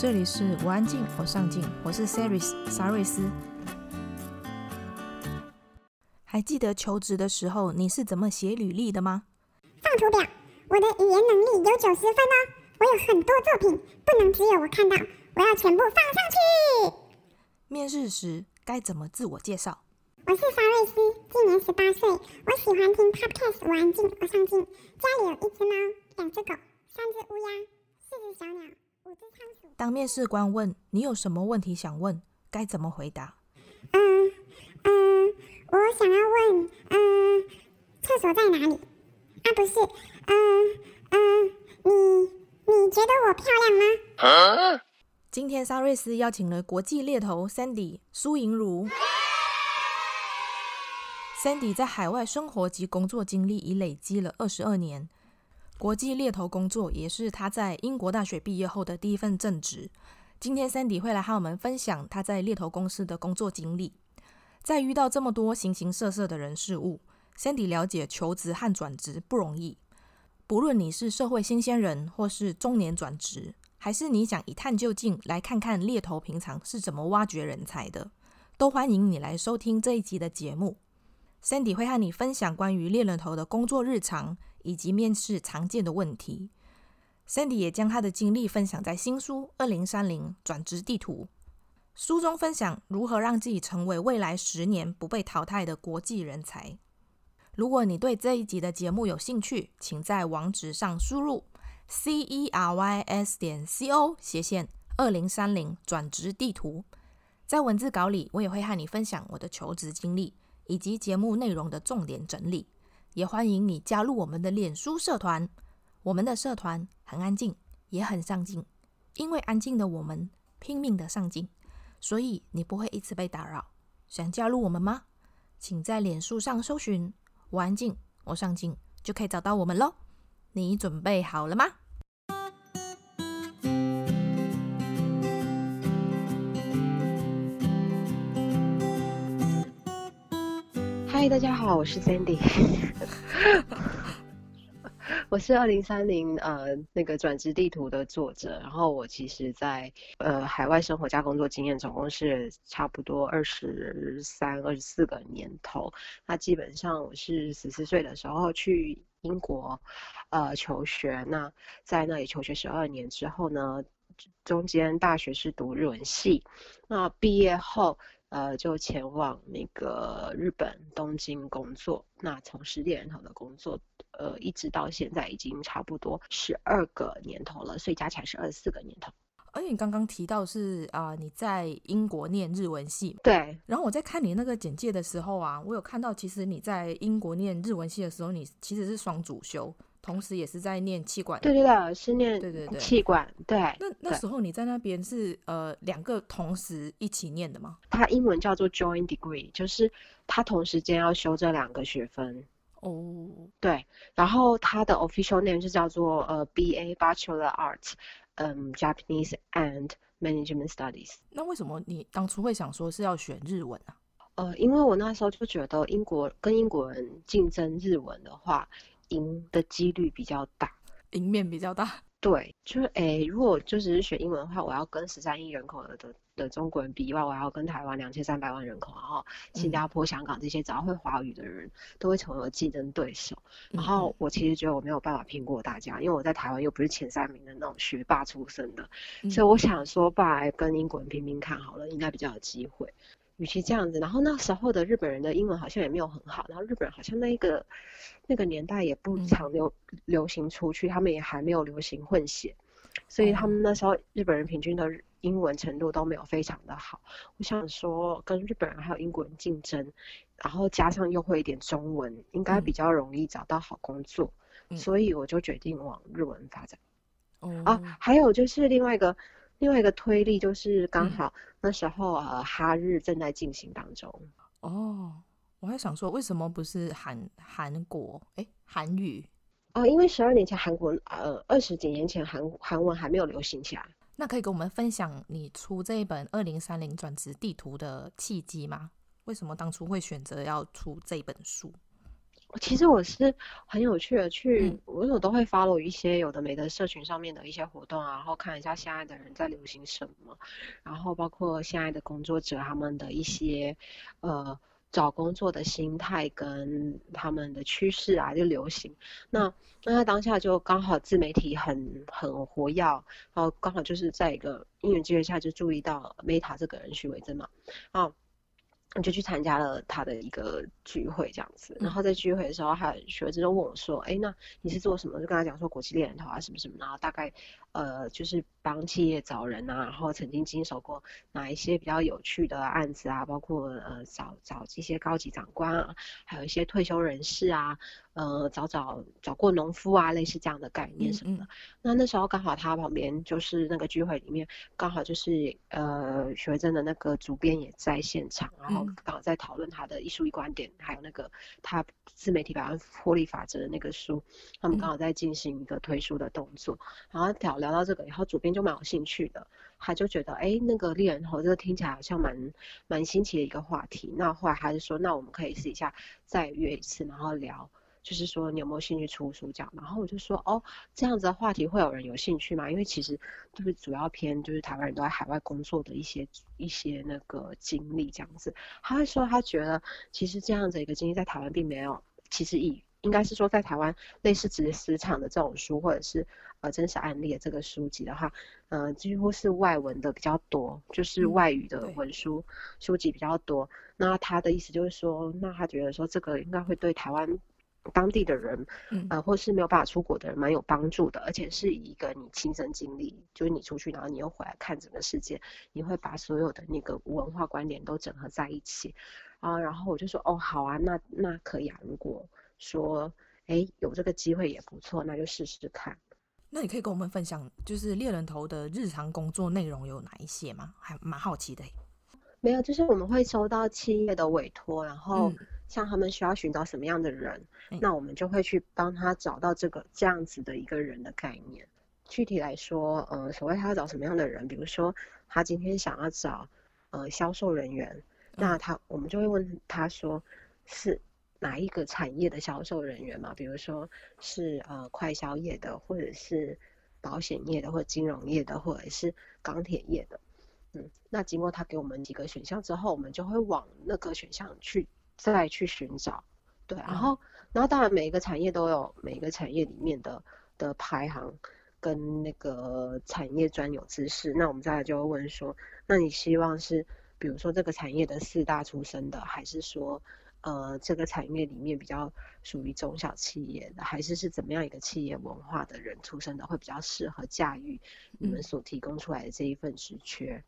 这里是我安静，我上进，我是 Saris 沙瑞斯。还记得求职的时候你是怎么写履历的吗？放图表，我的语言能力有九十分哦，我有很多作品，不能只有我看到，我要全部放上去。面试时该怎么自我介绍？我是沙瑞斯，今年十八岁，我喜欢听 Podcast，我安静，我上进，家里有一只猫，两只狗，三只乌鸦，四只小鸟。当面试官问你有什么问题想问，该怎么回答？嗯嗯，我想要问，嗯，厕所在哪里？啊，不是，嗯嗯，你你觉得我漂亮吗？啊、今天沙瑞斯邀请了国际猎头 Sandy 苏莹如。Sandy 在海外生活及工作经历已累积了二十二年。国际猎头工作也是他在英国大学毕业后的第一份正职。今天 Sandy 会来和我们分享他在猎头公司的工作经历。在遇到这么多形形色色的人事物，Sandy 了解求职和转职不容易。不论你是社会新鲜人，或是中年转职，还是你想一探究竟来看看猎头平常是怎么挖掘人才的，都欢迎你来收听这一集的节目。Sandy 会和你分享关于猎人头的工作日常。以及面试常见的问题，Sandy 也将他的经历分享在新书《二零三零转职地图》书中，分享如何让自己成为未来十年不被淘汰的国际人才。如果你对这一集的节目有兴趣，请在网址上输入 c e r y s 点 c o 斜线二零三零转职地图。在文字稿里，我也会和你分享我的求职经历以及节目内容的重点整理。也欢迎你加入我们的脸书社团。我们的社团很安静，也很上进。因为安静的我们拼命的上进，所以你不会一直被打扰。想加入我们吗？请在脸书上搜寻“我安静，我上进”，就可以找到我们喽。你准备好了吗？嗨，大家好，我是 Sandy，我是二零三零呃那个转职地图的作者。然后我其实在呃海外生活加工作经验总共是差不多二十三、二十四个年头。那基本上我是十四岁的时候去英国呃求学，那在那里求学十二年之后呢，中间大学是读日文系，那毕业后。呃，就前往那个日本东京工作，那从事猎人头的工作，呃，一直到现在已经差不多十二个年头了，所以加起来是二十四个年头。而且你刚刚提到是啊、呃，你在英国念日文系，对。然后我在看你那个简介的时候啊，我有看到，其实你在英国念日文系的时候，你其实是双主修。同时，也是在念企管。对对对，是念对对对企管。对。那那时候你在那边是呃两个同时一起念的吗？它英文叫做 joint degree，就是它同时间要修这两个学分。哦。对。然后它的 official name 是叫做呃 BA Bachelor Arts，嗯，Japanese and Management Studies。那为什么你当初会想说是要选日文啊？呃，因为我那时候就觉得英国跟英国人竞争日文的话。赢的几率比较大，赢面比较大。对，就是诶，如果就只是学英文的话，我要跟十三亿人口的的的中国人比以外，我还要跟台湾两千三百万人口，然后新加坡、香港这些只要会华语的人都会成为我竞争对手。然后我其实觉得我没有办法拼过大家，因为我在台湾又不是前三名的那种学霸出身的，所以我想说，不然跟英国人拼拼看好了，应该比较有机会。与其这样子，然后那时候的日本人的英文好像也没有很好，然后日本人好像那一个那个年代也不常流、嗯、流行出去，他们也还没有流行混血，所以他们那时候日本人平均的英文程度都没有非常的好。我想说，跟日本人还有英国人竞争，然后加上又会一点中文，应该比较容易找到好工作，嗯、所以我就决定往日文发展。嗯、啊，还有就是另外一个。另外一个推力就是刚好那时候呃哈日正在进行当中哦，我还想说为什么不是韩韩国哎韩语哦，因为十二年前韩国呃二十几年前韩韩文还没有流行起来。那可以跟我们分享你出这一本二零三零转职地图的契机吗？为什么当初会选择要出这本书？其实我是很有趣的去，嗯、我有都会 follow 一些有的没的社群上面的一些活动啊，然后看一下现在的人在流行什么，然后包括现在的工作者他们的一些呃找工作的心态跟他们的趋势啊，就流行。那那他当下就刚好自媒体很很活跃，然后刚好就是在一个因缘机会下就注意到 Meta 这个人许维珍嘛，啊。我就去参加了他的一个聚会，这样子。然后在聚会的时候，还有学生就问我说：“哎，那你是做什么？”就跟他讲说国际猎人头啊，什么什么，然后大概。呃，就是帮企业找人啊，然后曾经经手过哪一些比较有趣的案子啊，包括呃找找这些高级长官啊，还有一些退休人士啊，呃找找找过农夫啊，类似这样的概念什么的。嗯嗯，那那时候刚好他旁边就是那个聚会里面，刚好就是呃学生的那个主编也在现场，然后刚好在讨论他的艺术与观点，还有那个他自媒体百万获利法则的那个书，他们刚好在进行一个推书的动作，然后聊。聊到这个以后，主编就蛮有兴趣的，他就觉得，哎，那个猎人头这个听起来好像蛮蛮新奇的一个话题。那后来他就说，那我们可以试一下再约一次，然后聊，就是说你有没有兴趣出书这样。然后我就说，哦，这样子的话题会有人有兴趣吗？因为其实就是主要偏就是台湾人都在海外工作的一些一些那个经历这样子。他会说，他觉得其实这样子一个经历在台湾并没有，其实以应该是说在台湾类似职职场的这种书或者是。呃，真实案例的这个书籍的话，呃，几乎是外文的比较多，就是外语的文书、嗯、书籍比较多。那他的意思就是说，那他觉得说这个应该会对台湾当地的人，嗯、呃，或是没有办法出国的人蛮有帮助的，而且是一个你亲身经历，就是你出去，然后你又回来看整个世界，你会把所有的那个文化观点都整合在一起啊。然后我就说，哦，好啊，那那可以啊。如果说，哎，有这个机会也不错，那就试试看。那你可以跟我们分享，就是猎人头的日常工作内容有哪一些吗？还蛮好奇的。没有，就是我们会收到企业的委托，然后像他们需要寻找什么样的人，嗯、那我们就会去帮他找到这个这样子的一个人的概念。具体来说，呃，所谓他要找什么样的人，比如说他今天想要找呃销售人员，嗯、那他我们就会问他说是。哪一个产业的销售人员嘛？比如说是呃快销业的，或者是保险业的，或者金融业的，或者是钢铁业的。嗯，那经过他给我们几个选项之后，我们就会往那个选项去再去寻找。对，然后然后当然每一个产业都有每一个产业里面的的排行跟那个产业专有知识。那我们再来就会问说，那你希望是比如说这个产业的四大出身的，还是说？呃，这个产业里面比较属于中小企业的，还是是怎么样一个企业文化的人出身的，会比较适合驾驭你们所提供出来的这一份职缺？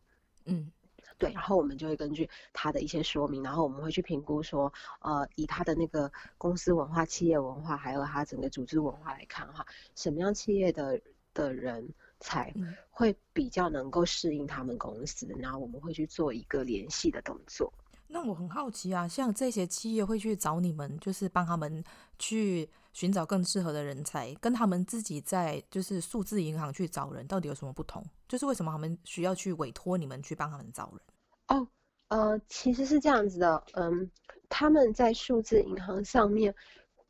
嗯，对。然后我们就会根据他的一些说明，然后我们会去评估说，呃，以他的那个公司文化、企业文化，还有他整个组织文化来看哈，什么样企业的的人才会比较能够适应他们公司，然后我们会去做一个联系的动作。那我很好奇啊，像这些企业会去找你们，就是帮他们去寻找更适合的人才，跟他们自己在就是数字银行去找人，到底有什么不同？就是为什么他们需要去委托你们去帮他们找人？哦，呃，其实是这样子的，嗯，他们在数字银行上面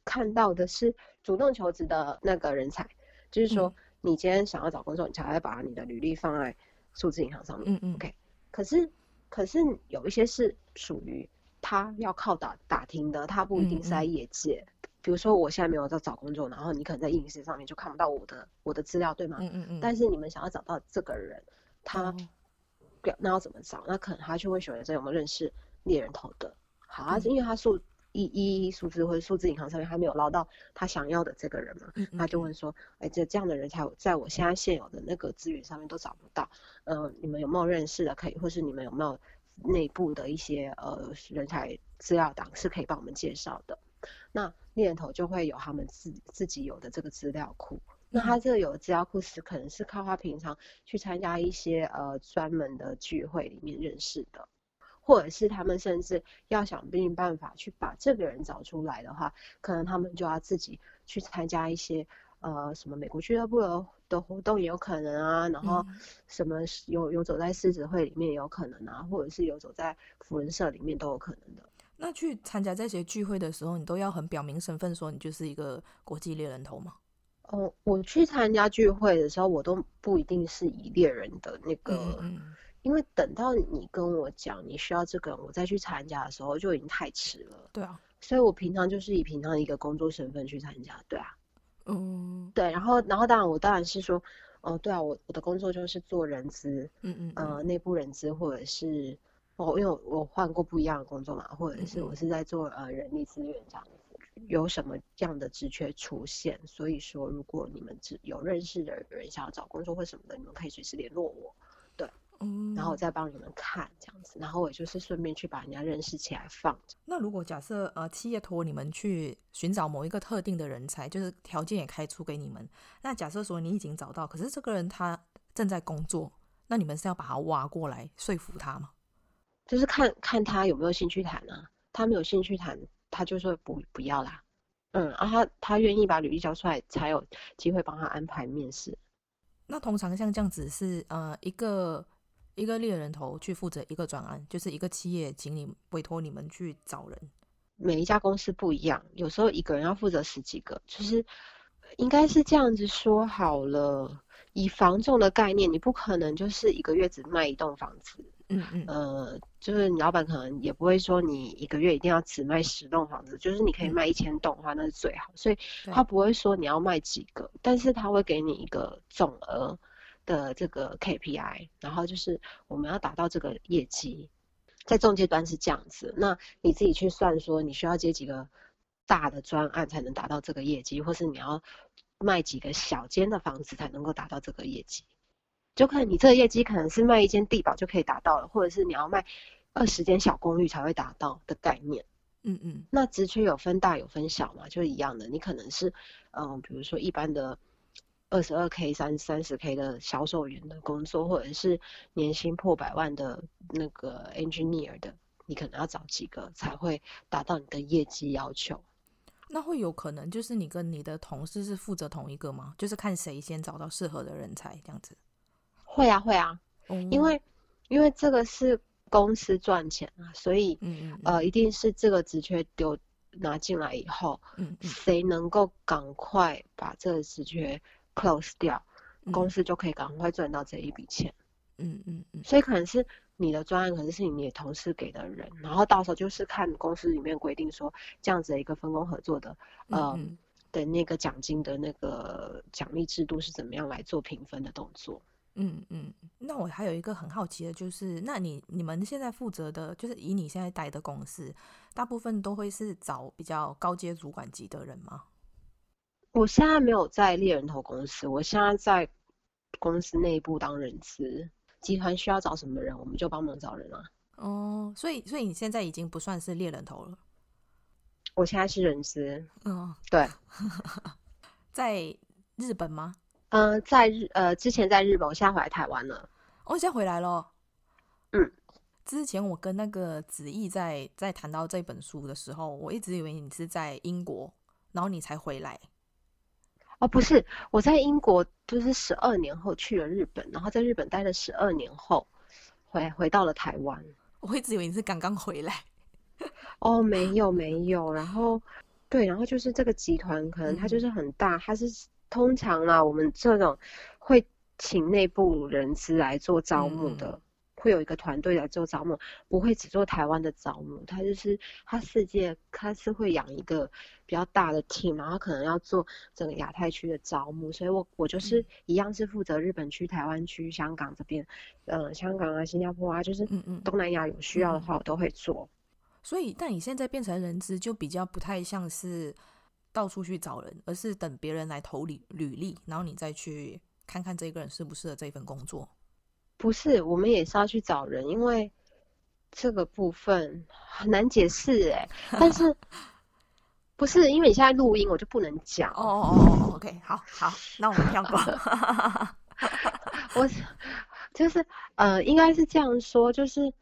看到的是主动求职的那个人才，就是说你今天想要找工作，你才会把你的履历放在数字银行上面。嗯嗯，OK，可是。可是有一些是属于他要靠打打听的，他不一定是在业界。嗯嗯，比如说我现在没有在找工作，然后你可能在应试上面就看不到我的我的资料，对吗？嗯嗯嗯。但是你们想要找到这个人，他，那要怎么找？那可能他就会选择这有没有认识猎人头的。好啊，因为他数。一一数字或者数字银行上面还没有捞到他想要的这个人嘛，他就问说，哎，这这样的人才在我现在现有的那个资源上面都找不到，呃，你们有没有认识的可以，或是你们有没有内部的一些呃人才资料档是可以帮我们介绍的？那猎头就会有他们自自己有的这个资料库，那他这个有的资料库是可能是靠他平常去参加一些呃专门的聚会里面认识的。或者是他们甚至要想尽办法去把这个人找出来的话，可能他们就要自己去参加一些呃什么美国俱乐部的的活动也有可能啊，然后什么游游走在狮子会里面也有可能啊，或者是游走在福人社里面都有可能的。那去参加这些聚会的时候，你都要很表明身份，说你就是一个国际猎人头吗？哦，我去参加聚会的时候，我都不一定是以猎人的那个，嗯，因为等到你跟我讲你需要这个，我再去参加的时候就已经太迟了。对啊，所以我平常就是以平常一个工作身份去参加。对啊，嗯，对，然后然后当然我当然是说，哦，对啊，我我的工作就是做人资，嗯嗯，呃，内部人资或者是哦，因为我换过不一样的工作嘛，或者是我是在做呃人力资源这样子。有什么这样的职缺出现，所以说如果你们只有认识的人想要找工作或什么的，你们可以随时联络我，对，嗯，然后我再帮你们看这样子，然后我就是顺便去把人家认识起来放着。那如果假设呃企业托你们去寻找某一个特定的人才，就是条件也开出给你们，那假设说你已经找到，可是这个人他正在工作，那你们是要把他挖过来说服他吗？就是看看他有没有兴趣谈啊，他没有兴趣谈。他就说不不要啦，嗯，啊他他愿意把履历交出来，才有机会帮他安排面试。那通常像这样子是呃一个一个猎人头去负责一个专案，就是一个企业请你委托你们去找人。每一家公司不一样，有时候一个人要负责十几个，就是应该是这样子说好了。以房仲的概念，你不可能就是一个月只卖一栋房子。嗯嗯，呃，就是你老板可能也不会说你一个月一定要只卖十栋房子，就是你可以卖一千栋的话，那是最好。所以他不会说你要卖几个，但是他会给你一个总额的这个 KPI，然后就是我们要达到这个业绩，在中介端是这样子。那你自己去算说你需要接几个大的专案才能达到这个业绩，或是你要卖几个小间的房子才能够达到这个业绩。就看你这个业绩可能是卖一间地堡就可以达到了，或者是你要卖二十间小公寓才会达到的概念。嗯嗯，那职缺有分大有分小嘛，就一样的。你可能是嗯，比如说一般的二十二 K、三三十 K 的销售员的工作，或者是年薪破百万的那个 engineer 的，你可能要找几个才会达到你的业绩要求。那会有可能就是你跟你的同事是负责同一个吗？就是看谁先找到适合的人才这样子。会啊会啊，因为因为这个是公司赚钱啊，所以嗯嗯呃一定是这个职缺丢拿进来以后，嗯，嗯谁能够赶快把这个职缺 close 掉，嗯，公司就可以赶快赚到这一笔钱，嗯嗯嗯，所以可能是你的专案，可能是你的同事给的人，然后到时候就是看公司里面规定说这样子的一个分工合作的，呃嗯嗯的那个奖金的那个奖励制度是怎么样来做评分的动作。嗯嗯，那我还有一个很好奇的，就是那你你们现在负责的，就是以你现在待的公司，大部分都会是找比较高阶主管级的人吗？我现在没有在猎人头公司，我现在在公司内部当人资，集团需要找什么人，我们就帮忙找人啊。哦，所以所以你现在已经不算是猎人头了？我现在是人资。嗯，对，在日本吗？嗯、呃，在日呃之前在日本，我现在回来台湾了。我、哦、现在回来了。嗯，之前我跟那个子毅在在谈到这本书的时候，我一直以为你是在英国，然后你才回来。哦，不是，我在英国就是十二年后去了日本，然后在日本待了十二年后，回回到了台湾。我一直以为你是刚刚回来。哦，没有没有，然后对，然后就是这个集团可能它就是很大，嗯、它是。通常啦，我们这种会请内部人资来做招募的，嗯、会有一个团队来做招募，不会只做台湾的招募。他就是他世界，他是会养一个比较大的 team，然后可能要做整个亚太区的招募。所以我我就是一样是负责日本区、台湾区、香港这边，呃，香港啊、新加坡啊，就是东南亚有需要的话，我都会做。所以，但你现在变成人资，就比较不太像是。到处去找人，而是等别人来投履履历，然后你再去看看这个人适不适合这份工作。不是，我们也是要去找人，因为这个部分很难解释哎。但是 不是因为你现在录音，我就不能讲。哦哦哦，OK，好好，那我们跳过。我就是呃，应该是这样说，就是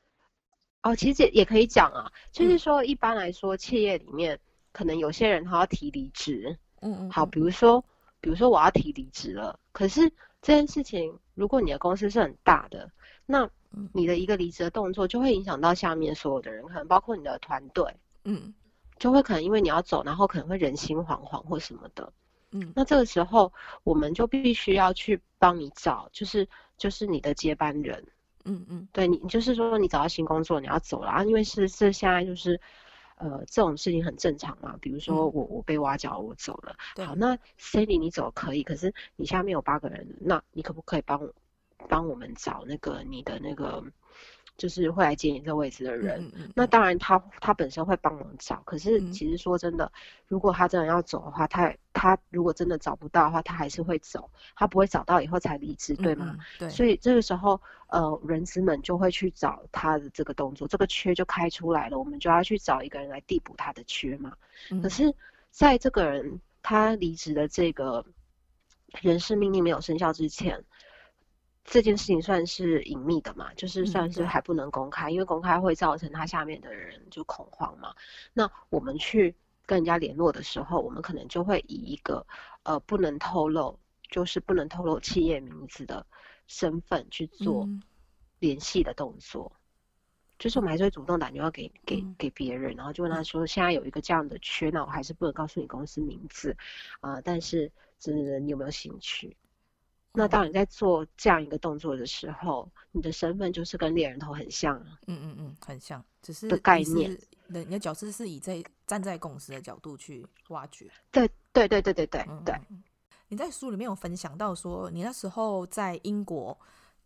哦，其实也也可以讲啊，就是说一般来说，企业里面。可能有些人他要提离职，嗯嗯，好，比如说，比如说我要提离职了，可是这件事情，如果你的公司是很大的，那你的一个离职的动作就会影响到下面所有的人，可能包括你的团队，嗯，就会可能因为你要走，然后可能会人心惶惶或什么的，嗯，那这个时候我们就必须要去帮你找，就是就是你的接班人，嗯嗯，对你，就是说你找到新工作你要走了啊，因为是是现在就是。呃，这种事情很正常嘛。比如说我、嗯、我被挖角，我走了。好，那 Sandy 你走可以，可是你下面有八个人，那你可不可以帮帮我们找那个你的那个？就是会来接你这位置的人，嗯嗯、那当然他他本身会帮忙找，可是其实说真的，嗯、如果他真的要走的话，他他如果真的找不到的话，他还是会走，他不会找到以后才离职，对吗？所以这个时候，呃，人资们就会去找他的这个动作，这个缺就开出来了，我们就要去找一个人来递补他的缺嘛。嗯、可是，在这个人他离职的这个人事命令没有生效之前。这件事情算是隐秘的嘛，就是算是还不能公开，嗯、因为公开会造成他下面的人就恐慌嘛。那我们去跟人家联络的时候，我们可能就会以一个呃不能透露，就是不能透露企业名字的身份去做联系的动作。嗯、就是我们还是会主动打电话给给给别人，然后就问他说，现在有一个这样的缺，那我还是不能告诉你公司名字啊、呃，但是真的你有没有兴趣？那当你在做这样一个动作的时候，你的身份就是跟猎人头很像，嗯嗯嗯，很像，只是的概念。你的角色是以在站在公司的角度去挖掘。对对对对对对对。你在书里面有分享到说，你那时候在英国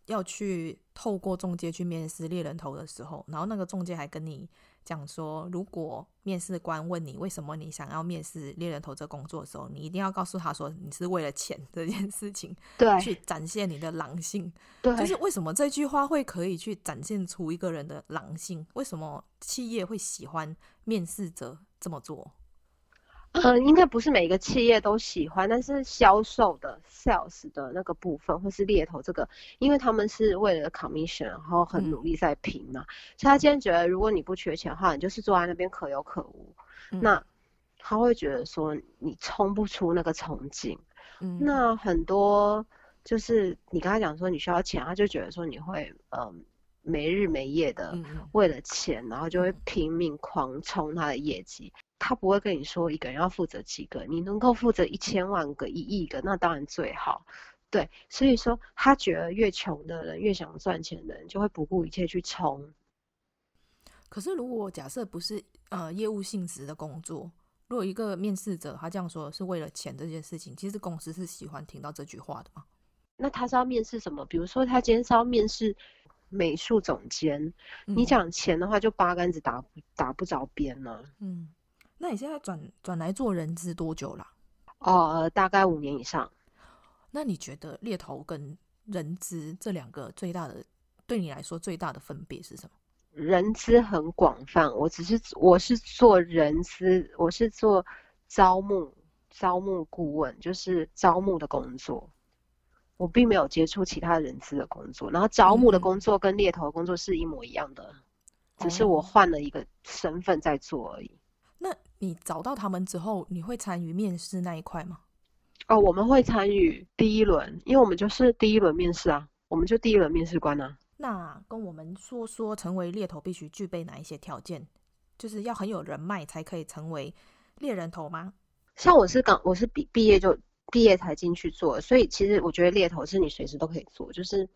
要去透过中介去面试猎人头的时候，然后那个中介还跟你。讲说，如果面试官问你为什么你想要面试猎人头这工作的时候，你一定要告诉他说你是为了钱这件事情，对，去展现你的狼性。对，就是为什么这句话会可以去展现出一个人的狼性？为什么企业会喜欢面试者这么做？嗯，应该不是每一个企业都喜欢，但是销售的 sales 的那个部分，或是猎头这个，因为他们是为了 commission，然后很努力在拼嘛，嗯、所以他今天觉得，如果你不缺钱的话，你就是坐在那边可有可无，嗯、那他会觉得说你冲不出那个憧憬。嗯，那很多就是你跟他讲说你需要钱，他就觉得说你会嗯没日没夜的为了钱，嗯、然后就会拼命狂冲他的业绩。他不会跟你说一个人要负责几个，你能够负责一千万个、一亿个，那当然最好。对，所以说他觉得越穷的人、越想赚钱的人，就会不顾一切去冲。可是，如果假设不是呃业务性质的工作，如果一个面试者他这样说是为了钱这件事情，其实公司是喜欢听到这句话的吗？那他是要面试什么？比如说他今天是要面试美术总监，嗯、你讲钱的话，就八竿子打不打不着边呢。嗯。那你现在转转来做人资多久了？哦，大概五年以上。那你觉得猎头跟人资这两个最大的，对你来说最大的分别是什么？人资很广泛，我只是我是做人资，我是做招募招募顾问，就是招募的工作。我并没有接触其他人资的工作，然后招募的工作跟猎头的工作是一模一样的，嗯、只是我换了一个身份在做而已。那你找到他们之后，你会参与面试那一块吗？哦，我们会参与第一轮，因为我们就是第一轮面试啊，我们就第一轮面试官啊。那跟我们说说，成为猎头必须具备哪一些条件？就是要很有人脉才可以成为猎人头吗？像我是刚，我是毕毕业就毕业才进去做，所以其实我觉得猎头是你随时都可以做，就是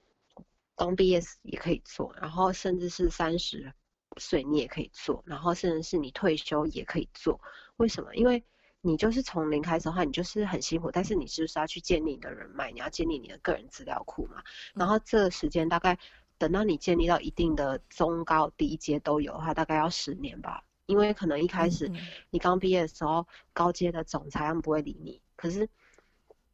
刚毕业也可以做，然后甚至是三十。所以你也可以做，然后甚至是你退休也可以做。为什么？因为你就是从零开始的话，你就是很辛苦，但是你就是要去建立你的人脉，你要建立你的个人资料库嘛。然后这个时间大概等到你建立到一定的中高低阶都有的话，大概要十年吧。因为可能一开始你刚毕业的时候，高阶的总裁他们不会理你，可是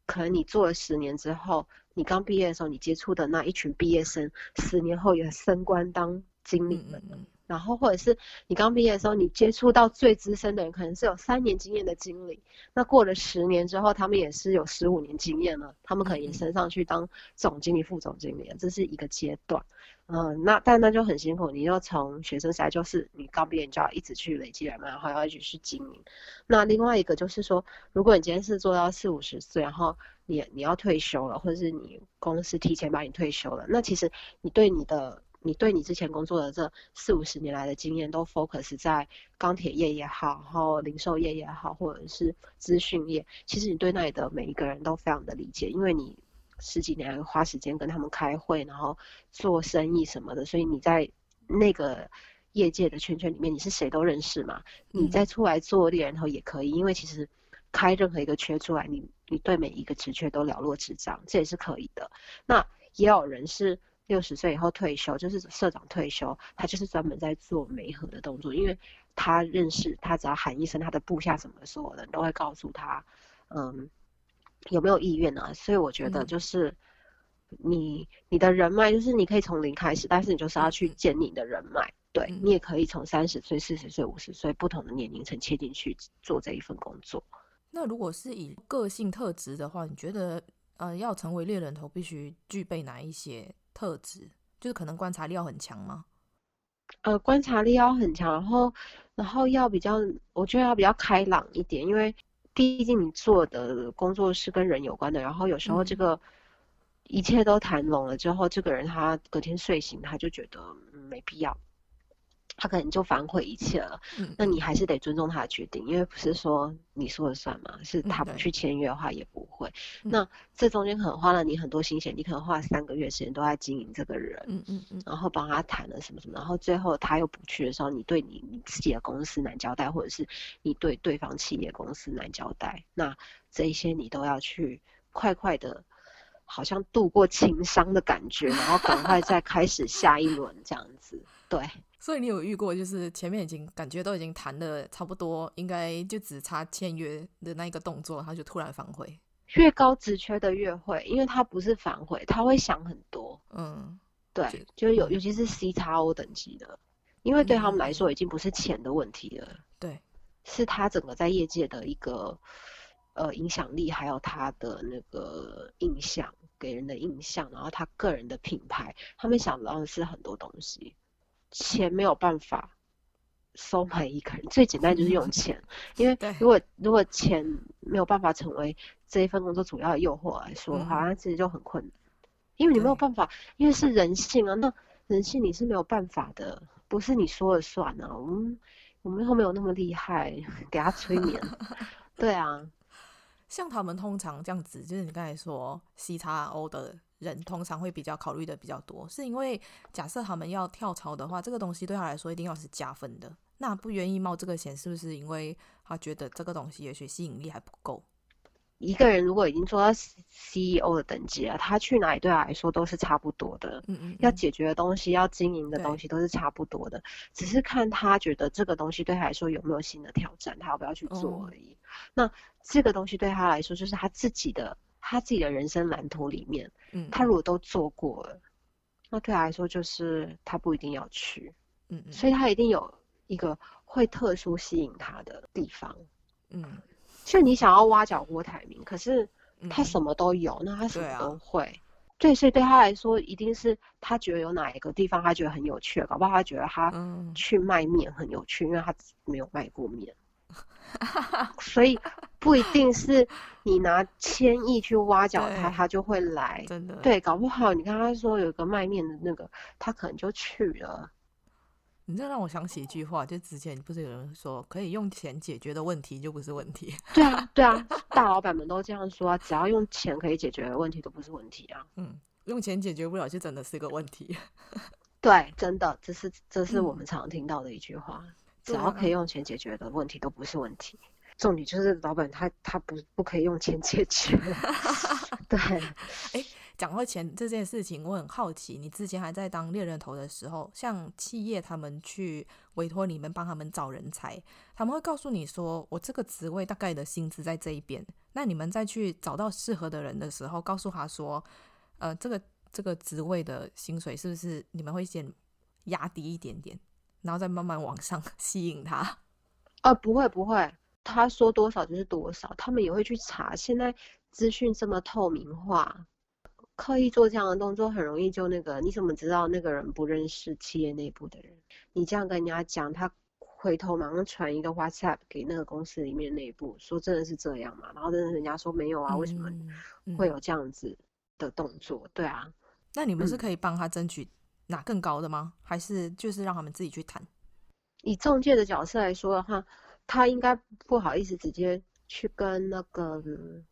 可能你做了十年之后，你刚毕业的时候你接触的那一群毕业生，十年后也升官当经理们了。然后，或者是你刚毕业的时候，你接触到最资深的人，可能是有三年经验的经理。那过了十年之后，他们也是有十五年经验了，他们可能也升上去当总经理、副总经理了。这是一个阶段。嗯，那但那就很辛苦，你要从学生时代就是你刚毕业，你就要一直去累积人脉，然后要一直去经营。那另外一个就是说，如果你今天是做到四五十岁，然后你你要退休了，或者是你公司提前把你退休了，那其实你对你的你对你之前工作的这四五十年来的经验都 focus 在钢铁业也好，然后零售业也好，或者是资讯业，其实你对那里的每一个人都非常的理解，因为你十几年来花时间跟他们开会，然后做生意什么的，所以你在那个业界的圈圈里面，你是谁都认识嘛。你再出来做猎人头也可以，因为其实开任何一个缺出来，你你对每一个职缺都了若指掌，这也是可以的。那也有人是。六十岁以后退休，就是社长退休，他就是专门在做媒合的动作，因为他认识，他只要喊一声他的部下什么的，所有人都会告诉他，嗯，有没有意愿啊？所以我觉得就是你、嗯、你的人脉，就是你可以从零开始，但是你就是要去建立你的人脉。对，你也可以从三十岁、四十岁、五十岁不同的年龄层切进去做这一份工作。那如果是以个性特质的话，你觉得呃，要成为猎人头必须具备哪一些？特质就是可能观察力要很强吗？呃，观察力要很强，然后然后要比较，我觉得要比较开朗一点，因为毕竟你做的工作是跟人有关的，然后有时候这个一切都谈拢了之后，嗯、这个人他隔天睡醒他就觉得、嗯、没必要。他可能就反悔一切了，嗯，那你还是得尊重他的决定，因为不是说你说了算嘛，是他不去签约的话也不会。嗯、那这中间可能花了你很多心血，你可能花了三个月时间都在经营这个人，嗯嗯嗯，然后帮他谈了什么什么，然后最后他又不去的时候，你对你你自己的公司难交代，或者是你对对方企业公司难交代，那这一些你都要去快快的，好像度过情伤的感觉，然后赶快再开始下一轮这样子，对。所以你有遇过，就是前面已经感觉都已经谈的差不多，应该就只差签约的那一个动作，他就突然反悔。越高职缺的越会，因为他不是反悔，他会想很多。嗯，对，就，是有，尤其是 C 叉 O 等级的，因为对他们来说已经不是钱的问题了。对、嗯，是他整个在业界的一个呃影响力，还有他的那个印象，给人的印象，然后他个人的品牌，他们想到的是很多东西。钱没有办法收买一个人，最简单就是用钱，因为如果如果钱没有办法成为这一份工作主要的诱惑来说的话，那其实就很困难，因为你没有办法，因为是人性啊，那人性你是没有办法的，不是你说了算啊，我们我们又没有那么厉害，给他催眠，对啊，像他们通常这样子，就是你刚才说 C 叉 O 的。人通常会比较考虑的比较多，是因为假设他们要跳槽的话，这个东西对他来说一定要是加分的。那不愿意冒这个险，是不是因为他觉得这个东西也许吸引力还不够？一个人如果已经做到 CEO 的等级了，他去哪里对他来说都是差不多的。嗯嗯，要解决的东西，要经营的东西都是差不多的，只是看他觉得这个东西对他来说有没有新的挑战，他要不要去做而已。嗯、那这个东西对他来说就是他自己的。他自己的人生蓝图里面，嗯，他如果都做过了，那对他来说就是他不一定要去，嗯，所以他一定有一个会特殊吸引他的地方，嗯，就你想要挖角郭台铭，可是他什么都有，那他什么都会，对，所以对他来说，一定是他觉得有哪一个地方他觉得很有趣，搞不好他觉得他去卖面很有趣，因为他没有卖过面。所以不一定是你拿千亿去挖角他，他就会来。真的，对，搞不好你跟他说有个卖面的那个，他可能就去了。你这让我想起一句话，就之前不是有人说，可以用钱解决的问题就不是问题。对啊，对啊，大老板们都这样说啊，只要用钱可以解决的问题都不是问题啊。嗯，用钱解决不了就真的是个问题。对，真的，这是这是我们常听到的一句话。嗯只要可以用钱解决的问题都不是问题，重点就是老板他他不不可以用钱解决。对，哎，讲到钱这件事情，我很好奇，你之前还在当猎人头的时候，像企业他们去委托你们帮他们找人才，他们会告诉你说，我这个职位大概的薪资在这一边，那你们再去找到适合的人的时候，告诉他说，呃，这个这个职位的薪水是不是你们会先压低一点点？然后再慢慢往上 吸引他，啊，不会不会，他说多少就是多少，他们也会去查。现在资讯这么透明化，刻意做这样的动作很容易就那个。你怎么知道那个人不认识企业内部的人？你这样跟人家讲，他回头马上传一个 WhatsApp 给那个公司里面内部，说真的是这样嘛？然后真的人家说没有啊，为什么会有这样子的动作？对啊，那你们是可以帮他争取拿更高的吗？还是就是让他们自己去谈？以中介的角色来说的话，他应该不好意思直接去跟那个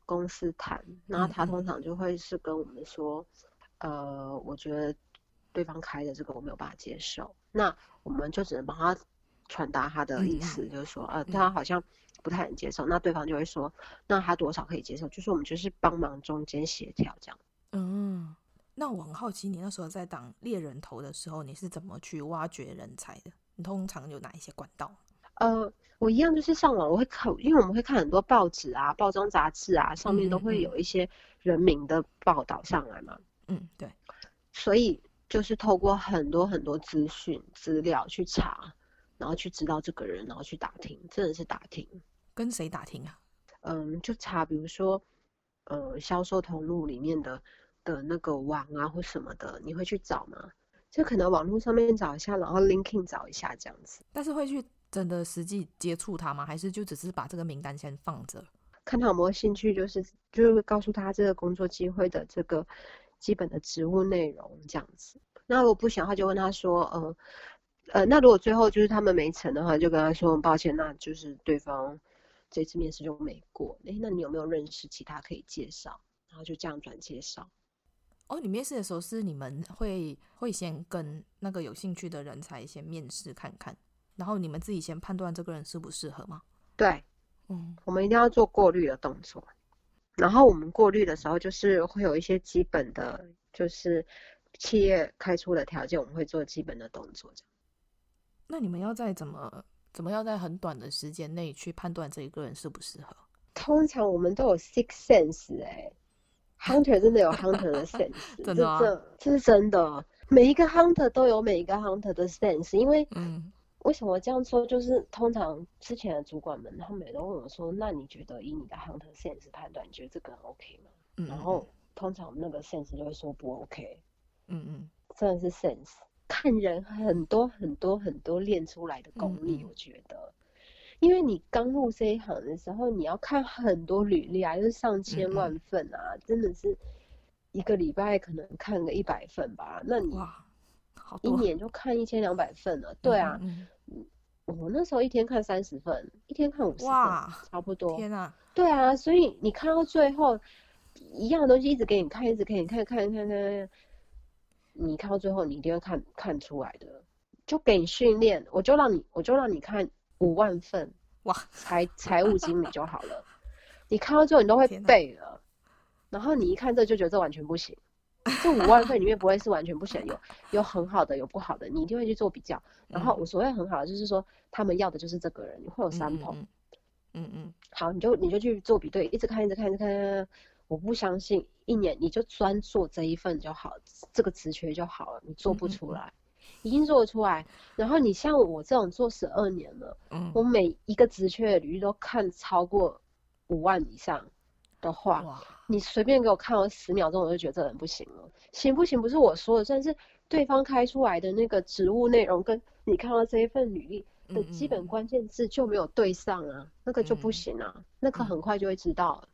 公司谈，然后他通常就会是跟我们说，嗯、呃，我觉得对方开的这个我没有办法接受，那我们就只能帮他传达他的意思，嗯、就是说，呃，他好像不太能接受，嗯、那对方就会说，那他多少可以接受？就是我们就是帮忙中间协调这样。嗯。那我很好奇，你那时候在当猎人头的时候，你是怎么去挖掘人才的？你通常有哪一些管道？呃，我一样就是上网，我会看，因为我们会看很多报纸啊、报章杂志啊，上面都会有一些人名的报道上来嘛。嗯，对。所以就是透过很多很多资讯资料去查，然后去知道这个人，然后去打听，真的是打听。跟谁打听啊？嗯，就查，比如说，呃，销售通路里面的。的那个网啊或什么的，你会去找吗？就可能网络上面找一下，然后 LinkedIn 找一下这样子。但是会去真的实际接触他吗？还是就只是把这个名单先放着，看他有没有兴趣？就是就是会告诉他这个工作机会的这个基本的职务内容这样子。那如果不想的话，就问他说，呃呃，那如果最后就是他们没成的话，就跟他说抱歉，那就是对方这次面试就没过。诶，那你有没有认识其他可以介绍？然后就这样转介绍。哦，你面试的时候是你们会会先跟那个有兴趣的人才先面试看看，然后你们自己先判断这个人适不适合吗？对，嗯，我们一定要做过滤的动作。然后我们过滤的时候，就是会有一些基本的，就是企业开出的条件，我们会做基本的动作。这样。那你们要在怎么怎么要在很短的时间内去判断这一个人适不适合？通常我们都有 six sense 哎。Hunter 真的有 Hunter 的 sense，真的、啊，这这是真的。每一个 Hunter 都有每一个 Hunter 的 sense，因为，嗯，为什么这样说？就是通常之前的主管们，他们也都问我说：“那你觉得以你的 Hunter sense 判断，你觉得这个人 OK 吗？”嗯，然后通常那个 sense 就会说不 OK。嗯嗯，真的是 sense，看人很多很多很多练出来的功力，我觉得。嗯因为你刚入这一行的时候，你要看很多履历啊，就是上千万份啊，嗯、真的是一个礼拜可能看个一百份吧。那你一年就看一千两百份了，对啊。嗯嗯、我那时候一天看三十份，一天看五十份，差不多。天啊！对啊，所以你看到最后，一样的东西一直给你看，一直给你看，看，看，看，看，你看到最后，你一定会看看出来的。就给你训练，我就让你，我就让你看。五万份哇，财财务经理就好了。你看到之后，你都会背了。然后你一看这就觉得这完全不行。这五万份里面不会是完全不行，有有很好的，有不好的，你一定会去做比较。然后我所谓很好的，就是说他们要的就是这个人，你会有三棚。嗯嗯，嗯。好，你就你就去做比对，一直看，一直看，一直看。我不相信一年你就专做这一份就好，这个职缺就好了，你做不出来。嗯嗯已经做得出来，然后你像我这种做十二年了，嗯，我每一个职缺的履历都看超过五万以上的话，哇你随便给我看我十秒钟，我就觉得这人不行了。行不行不是我说的，算是对方开出来的那个职务内容跟你看到这一份履历的基本关键字就没有对上啊，那个就不行啊，嗯、那个很快就会知道了。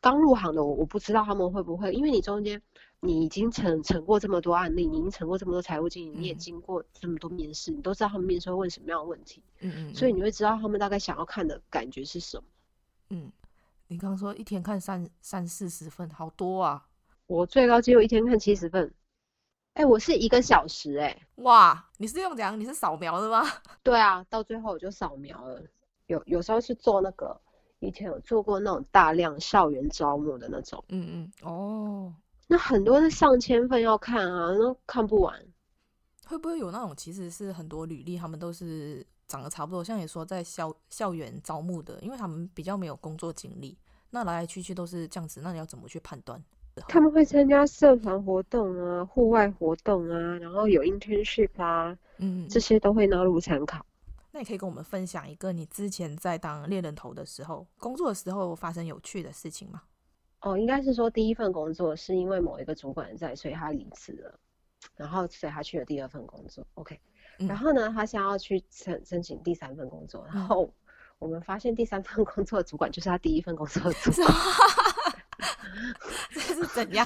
刚入行的我，我不知道他们会不会，因为你中间你已经成成过这么多案例，你已经成过这么多财务经理，你也经过这么多面试，你都知道他们面试会问什么样的问题，嗯嗯，所以你会知道他们大概想要看的感觉是什么。嗯，你刚刚说一天看三三四十份，好多啊！我最高纪录一天看七十份，哎、欸，我是一个小时、欸，哎，哇，你是用怎样？你是扫描的吗？对啊，到最后我就扫描了，有有时候是做那个。以前有做过那种大量校园招募的那种，嗯嗯，哦，那很多是上千份要看啊，那看不完。会不会有那种其实是很多履历，他们都是长得差不多，像你说在校校园招募的，因为他们比较没有工作经历，那来来去去都是这样子，那你要怎么去判断？他们会参加社团活动啊、户外活动啊，然后有 internship 啊，嗯，这些都会纳入参考。那你可以跟我们分享一个你之前在当猎人头的时候，工作的时候发生有趣的事情吗？哦，应该是说第一份工作是因为某一个主管在，所以他离职了，然后所以他去了第二份工作。OK，、嗯、然后呢，他想要去申申请第三份工作，然后我们发现第三份工作的主管就是他第一份工作的主管，这是怎样？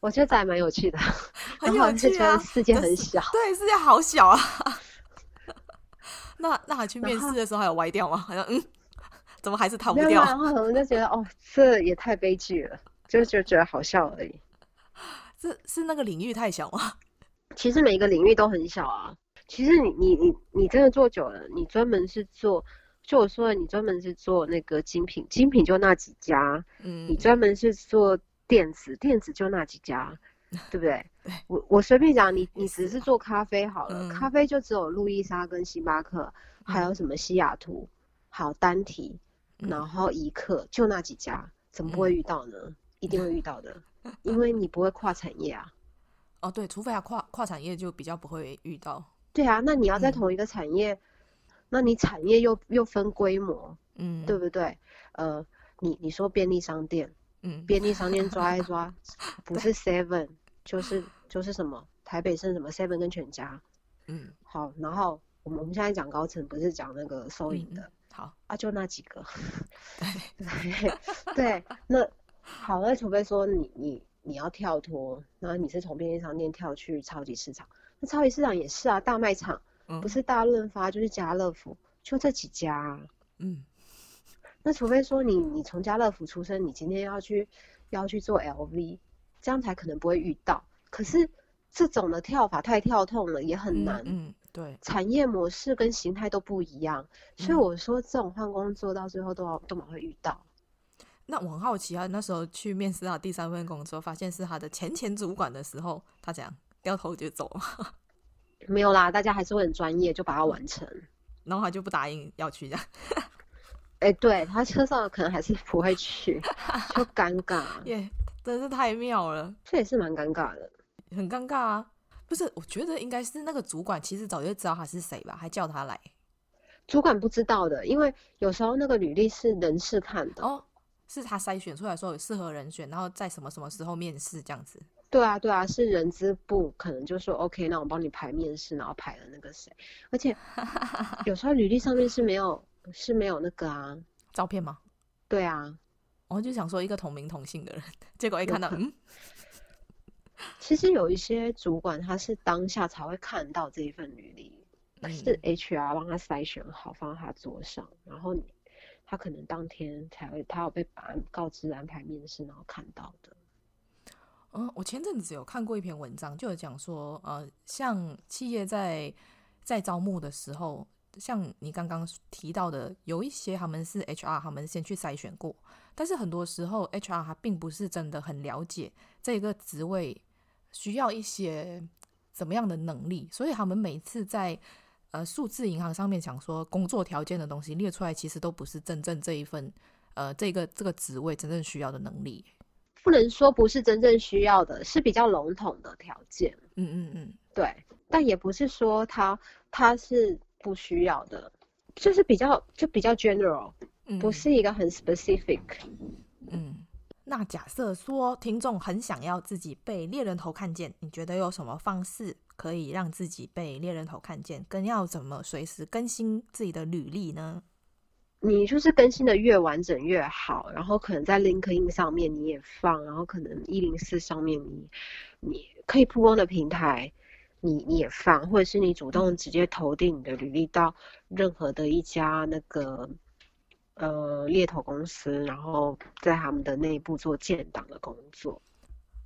我觉得这还蛮有趣的，很有趣啊。世界很小，对，世界好小啊。那那还去面试的时候还有歪掉吗？好像嗯，怎么还是逃不掉？然后我们就觉得哦，这也太悲剧了，就就觉得好笑而已。是是那个领域太小吗？其实每一个领域都很小啊。其实你你你你真的做久了，你专门是做，就我说的，你专门是做那个精品，精品就那几家。嗯。你专门是做电子，电子就那几家，对不对？对。我我随便讲，你你只是做咖啡好了，嗯、咖啡就只有路易莎跟星巴克，嗯、还有什么西雅图，好丹提，然后一克，就那几家，怎么不会遇到呢？嗯、一定会遇到的，因为你不会跨产业啊。哦，对，除非要跨跨产业，就比较不会遇到。对啊，那你要在同一个产业，嗯、那你产业又又分规模，嗯，对不对？呃，你你说便利商店，嗯，便利商店抓一抓，不是 Seven 就是就是什么台北是什么 Seven 跟全家，嗯，好，然后我们我们现在讲高层，不是讲那个收银的，嗯、好啊，就那几个 对对，那好，那除非说你你你要跳脱，然后你是从便利商店跳去超级市场。那超级市场也是啊，大卖场，不是大润发就是家乐福，就这几家啊。嗯，那除非说你你从家乐福出生，你今天要去要去做 LV，这样才可能不会遇到。可是这种的跳法太跳痛了，也很难。嗯，嗯，对，产业模式跟形态都不一样，所以我说这种换工作到最后都要都蛮会遇到。那我很好奇啊，那时候去面试他第三份工作，发现是他的前前主管的时候，他讲。掉头就走了，没有啦，大家还是会很专业，就把它完成，然后他就不答应要去这样。哎、欸，对他车上可能还是不会去，就尴尬。耶，yeah, 真是太妙了，这也是蛮尴尬的，很尴尬啊。不是，我觉得应该是那个主管其实早就知道他是谁吧，还叫他来。主管不知道的，因为有时候那个履历是人事看的哦，是他筛选出来说有适合人选，然后在什么什么时候面试这样子。对啊，对啊，是人资部可能就说 OK，那我帮你排面试，然后排了那个谁，而且 有时候履历上面是没有是没有那个啊照片吗？对啊，我就想说一个同名同姓的人，结果一看到，嗯，其实有一些主管他是当下才会看到这一份履历，嗯、是 HR 帮他筛选好放在他桌上，然后他可能当天才会他有被安告知安排面试，然后看到的。嗯，我前阵子有看过一篇文章，就有讲说，呃，像企业在在招募的时候，像你刚刚提到的，有一些他们是 HR，他们先去筛选过，但是很多时候 HR 他并不是真的很了解这个职位需要一些怎么样的能力，所以他们每次在呃数字银行上面讲说工作条件的东西列出来，其实都不是真正这一份呃这个这个职位真正需要的能力。不能说不是真正需要的，是比较笼统的条件。嗯嗯嗯，对，但也不是说他他是不需要的，就是比较就比较 general，嗯，不是一个很 specific。嗯，那假设说听众很想要自己被猎人头看见，你觉得有什么方式可以让自己被猎人头看见？更要怎么随时更新自己的履历呢？你就是更新的越完整越好，然后可能在 LinkedIn 上面你也放，然后可能一零四上面你你可以曝光的平台，你你也放，或者是你主动直接投递你的履历到任何的一家那个呃猎头公司，然后在他们的内部做建档的工作。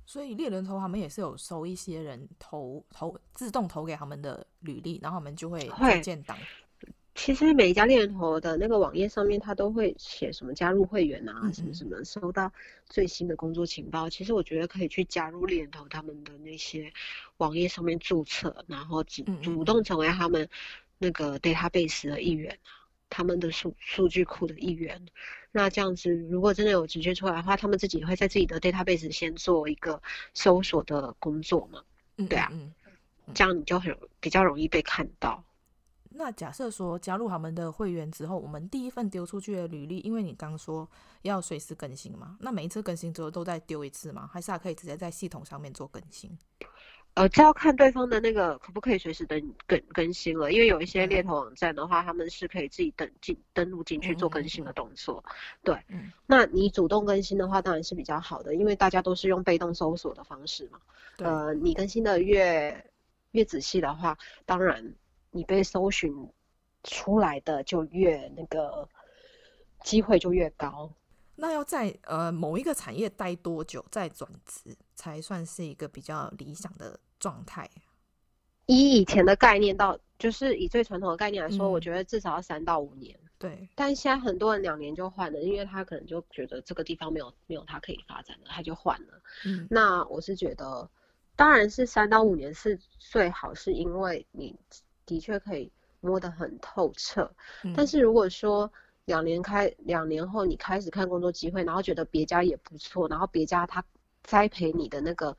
所以猎人头他们也是有收一些人投投自动投给他们的履历，然后他们就会做建档。其实每一家猎人头的那个网页上面，他都会写什么加入会员啊，什么什么，收到最新的工作情报。其实我觉得可以去加入猎人头他们的那些网页上面注册，然后主主动成为他们那个 database 的一员，他们的数数据库的一员。那这样子，如果真的有直接出来的话，他们自己会在自己的 database 先做一个搜索的工作嘛？对啊，这样你就很比较容易被看到。那假设说加入他们的会员之后，我们第一份丢出去的履历，因为你刚说要随时更新嘛，那每一次更新之后都再丢一次吗？还是还可以直接在系统上面做更新？呃，这要看对方的那个可不可以随时登更更新了，因为有一些猎头网站的话，他们是可以自己登进登录进去做更新的动作。嗯、对，嗯，那你主动更新的话，当然是比较好的，因为大家都是用被动搜索的方式嘛。呃，你更新的越越仔细的话，当然你被搜寻出来的就越那个机会就越高。那要在呃某一个产业待多久再转职，才算是一个比较理想的状态？以以前的概念到，就是以最传统的概念来说，嗯、我觉得至少要三到五年。对，但现在很多人两年就换了，因为他可能就觉得这个地方没有没有他可以发展的，他就换了。嗯，那我是觉得，当然是三到五年是最好，是因为你的确可以摸得很透彻。嗯、但是如果说，两年开两年后，你开始看工作机会，然后觉得别家也不错，然后别家他栽培你的那个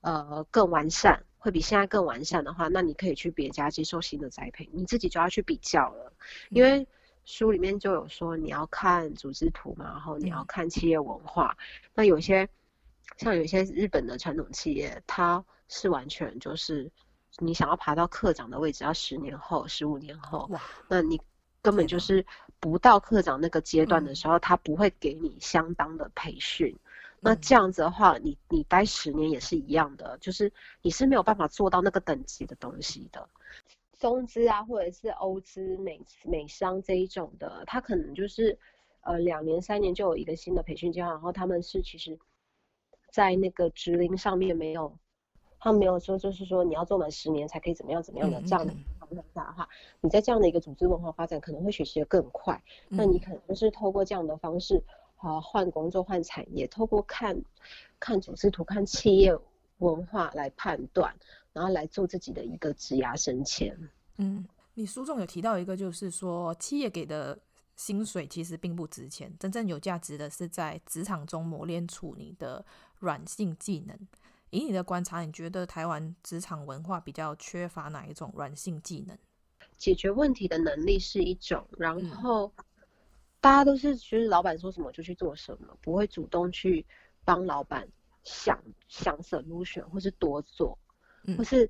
呃更完善，会比现在更完善的话，那你可以去别家接受新的栽培，你自己就要去比较了，因为书里面就有说你要看组织图嘛，然后你要看企业文化，那有些像有些日本的传统企业，它是完全就是你想要爬到课长的位置，要十年后、十五年后，哇，那你。根本就是不到课长那个阶段的时候，嗯、他不会给你相当的培训。嗯、那这样子的话，你你待十年也是一样的，就是你是没有办法做到那个等级的东西的。中资啊，或者是欧资美美商这一种的，他可能就是呃两年三年就有一个新的培训计划，然后他们是其实，在那个职龄上面没有。他没有说，就是说你要做满十年才可以怎么样怎么样的这样的方向下的话，你在这样的一个组织文化发展可能会学习的更快。那你可能是透过这样的方式，啊，换工作换产业，透过看，看组织图、看企业文化来判断，然后来做自己的一个职涯升迁。嗯，你书中有提到一个，就是说企业给的薪水其实并不值钱，真正有价值的是在职场中磨练出你的软性技能。以你的观察，你觉得台湾职场文化比较缺乏哪一种软性技能？解决问题的能力是一种，然后大家都是就是老板说什么就去做什么，不会主动去帮老板想想 solution 或是多做，或是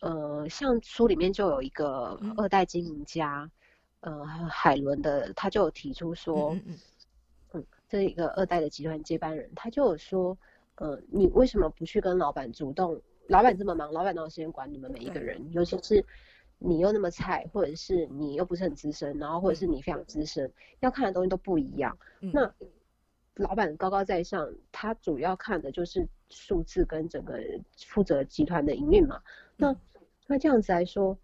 呃，像书里面就有一个二代经营家，呃，海伦的，他就有提出说，嗯，嗯，这一个二代的集团接班人，他就有说。呃，你为什么不去跟老板主动？老板这么忙，老板哪有时间管你们每一个人？尤其是你又那么菜，或者是你又不是很资深，然后或者是你非常资深，嗯、要看的东西都不一样。嗯、那老板高高在上，他主要看的就是数字跟整个负责集团的营运嘛。那、嗯、那这样子来说，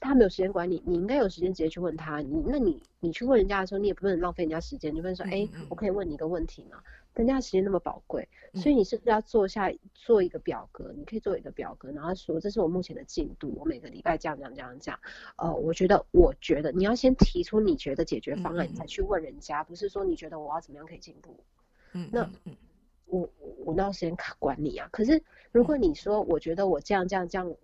他没有时间管你，你应该有时间直接去问他。你那你你去问人家的时候，你也不能浪费人家时间，你就问说，哎、嗯嗯，我可以问你一个问题吗？人家时间那么宝贵，所以你是不是要做下做一个表格？嗯、你可以做一个表格，然后说，这是我目前的进度，我每个礼拜这样这样这样这样。呃，我觉得，我觉得你要先提出你觉得解决方案，你再去问人家，嗯、不是说你觉得我要怎么样可以进步。嗯，那我我那要先管你啊。可是如果你说我觉得我这样这样这样，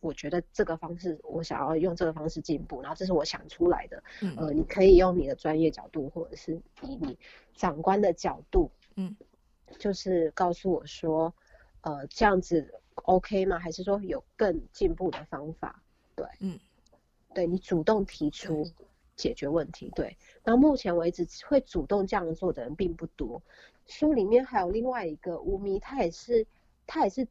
我觉得这个方式我想要用这个方式进步，然后这是我想出来的。嗯、呃，你可以用你的专业角度，或者是以你长官的角度。嗯，就是告诉我说，呃，这样子 OK 吗？还是说有更进步的方法？对，嗯，对，你主动提出解决问题，对。到目前为止，会主动这样做的人并不多。书里面还有另外一个无名，他也是，他也是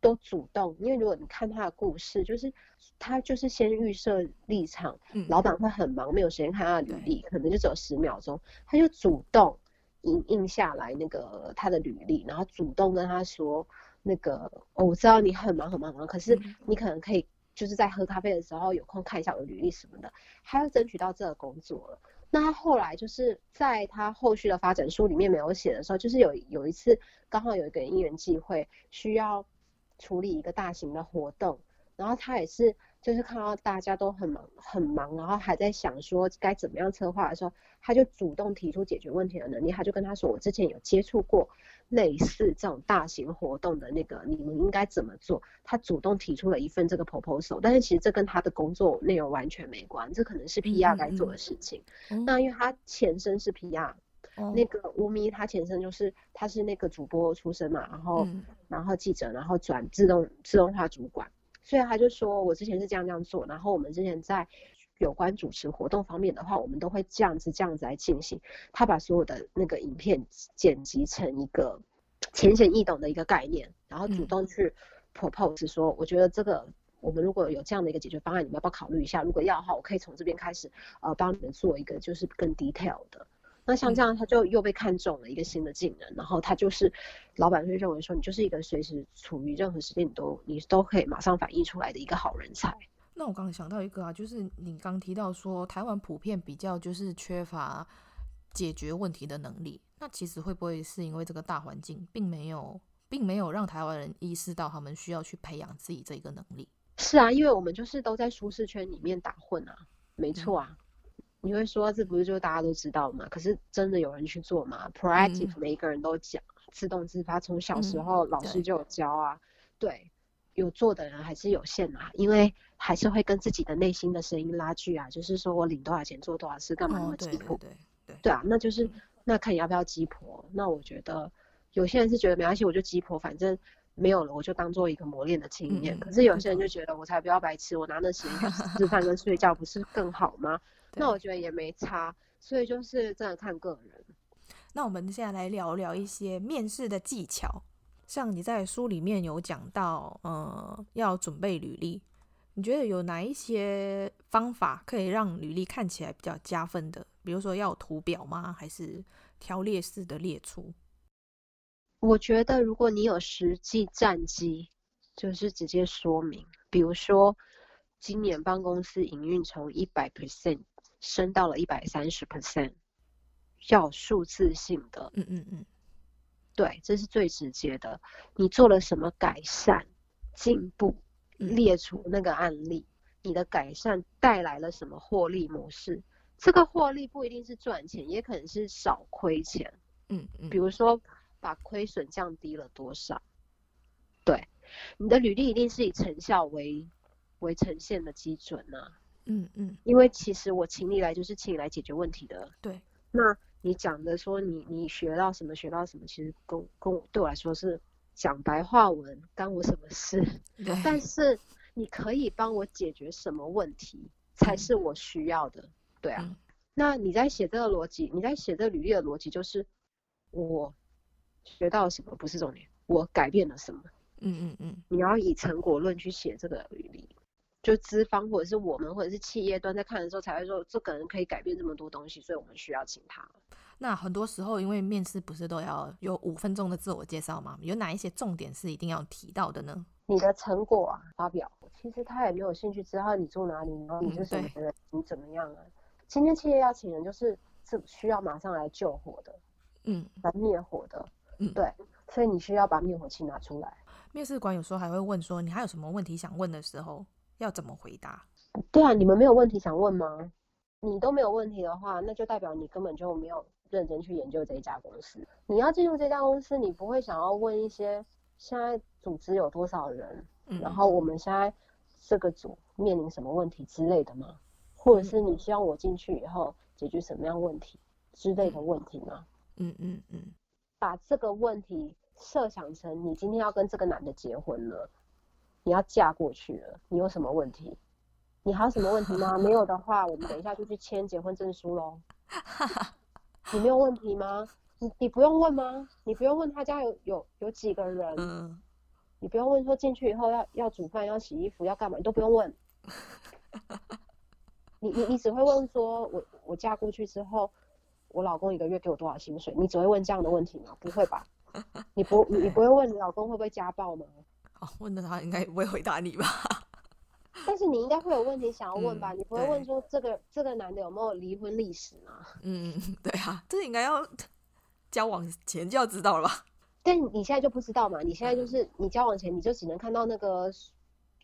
都主动。因为如果你看他的故事，就是他就是先预设立场，嗯，老板会很忙，没有时间看他的履历，可能就只有十秒钟，他就主动。印印下来那个他的履历，然后主动跟他说，那个、哦、我知道你很忙很忙很忙，可是你可能可以就是在喝咖啡的时候有空看一下我的履历什么的，他要争取到这个工作了。那他后来就是在他后续的发展书里面没有写的时候，就是有有一次刚好有一个因缘际会需要处理一个大型的活动，然后他也是。就是看到大家都很忙很忙，然后还在想说该怎么样策划的时候，他就主动提出解决问题的能力。他就跟他说：“我之前有接触过类似这种大型活动的那个，你们应该怎么做？”他主动提出了一份这个 proposal，但是其实这跟他的工作内容完全没关，这可能是 PR 该做的事情。嗯嗯嗯，那因为他前身是 PR，哦、那个吴咪他前身就是他是那个主播出身嘛，然后、嗯、然后记者，然后转自动自动化主管，所以他就说我之前是这样这样做，然后我们之前在有关主持活动方面的话，我们都会这样子这样子来进行。他把所有的那个影片剪辑成一个浅显易懂的一个概念，然后主动去 propose 说，我觉得这个。我们如果有这样的一个解决方案，你们要不要考虑一下？如果要的话，我可以从这边开始，呃，帮你们做一个就是更 detail 的。那像这样，他就又被看中了一个新的技能，嗯、然后他就是老板会认为说，你就是一个随时处于任何时间你都你都可以马上反应出来的一个好人才。那我刚刚想到一个啊，就是你刚提到说台湾普遍比较就是缺乏解决问题的能力，那其实会不会是因为这个大环境并没有并没有让台湾人意识到他们需要去培养自己这个能力？是啊，因为我们就是都在舒适圈里面打混啊，没错啊。嗯、你会说这不是就大家都知道嘛？可是真的有人去做吗？Proactive，每一个人都讲，自动自发，从小时候老师就有教啊。嗯、对，对，有做的人还是有限啊，因为还是会跟自己的内心的声音拉锯啊。就是说我领多少钱做多少事，干嘛？对对对，对啊，那就是那看你要不要鸡婆。那我觉得有些人是觉得没关系，我就鸡婆，反正。没有了，我就当做一个磨练的经验。嗯、可是有些人就觉得，我才不要白痴，我拿那时间吃饭跟睡觉，不是更好吗？那我觉得也没差，所以就是真的看个人。那我们现在来聊聊一些面试的技巧，像你在书里面有讲到，呃，要准备履历，你觉得有哪一些方法可以让履历看起来比较加分的？比如说要有图表吗？还是条列式的列出？我觉得，如果你有实际战绩，就是直接说明，比如说，今年帮公司营运从一百 percent 升到了一百三十 percent，要数字性的。嗯嗯嗯，对，这是最直接的。你做了什么改善、进步，列出那个案例，你的改善带来了什么获利模式？这个获利不一定是赚钱，也可能是少亏钱。嗯嗯，比如说。把亏损降低了多少？对，你的履历一定是以成效为为呈现的基准呢、啊。嗯嗯，因为其实我请你来就是请你来解决问题的。对，那你讲的说你你学到什么学到什么，其实跟跟我对我来说是讲白话文，干我什么事？对。但是你可以帮我解决什么问题才是我需要的？嗯、对啊。嗯、那你在写这个逻辑，你在写这个履历的逻辑就是我。学到什么不是重点，我改变了什么？嗯嗯嗯，你要以成果论去写这个履历，就资方或者是我们或者是企业端在看的时候才会说，这个人可以改变这么多东西，所以我们需要请他。那很多时候，因为面试不是都要有五分钟的自我介绍吗？有哪一些重点是一定要提到的呢？你的成果啊，发表。其实他也没有兴趣知道你住哪里，然后你是什么人，嗯、你怎么样啊？今天企业要请人，就是是需要马上来救火的，嗯，来灭火的。嗯，对，所以你需要把灭火器拿出来。面试官有时候还会问说：“你还有什么问题想问的时候，要怎么回答？”对啊，你们没有问题想问吗？你都没有问题的话，那就代表你根本就没有认真去研究这一家公司。你要进入这家公司，你不会想要问一些现在组织有多少人，嗯，然后我们现在这个组面临什么问题之类的吗？或者是你希望我进去以后解决什么样问题之类的问题吗？嗯嗯嗯。嗯嗯把这个问题设想成你今天要跟这个男的结婚了，你要嫁过去了，你有什么问题？你还有什么问题吗？没有的话，我们等一下就去签结婚证书喽。你没有问题吗？你你不用问吗？你不用问他家有有有几个人？嗯。你不用问说进去以后要要煮饭要洗衣服要干嘛？你都不用问。你你你只会问说我我嫁过去之后。我老公一个月给我多少薪水？你只会问这样的问题吗？不会吧？你不你你不会问你老公会不会家暴吗？哦，问的他应该不会回答你吧？但是你应该会有问题想要问吧？嗯、你不会问说这个这个男的有没有离婚历史吗？嗯，对啊，这应该要交往前就要知道了吧？但你现在就不知道嘛？你现在就是你交往前你就只能看到那个，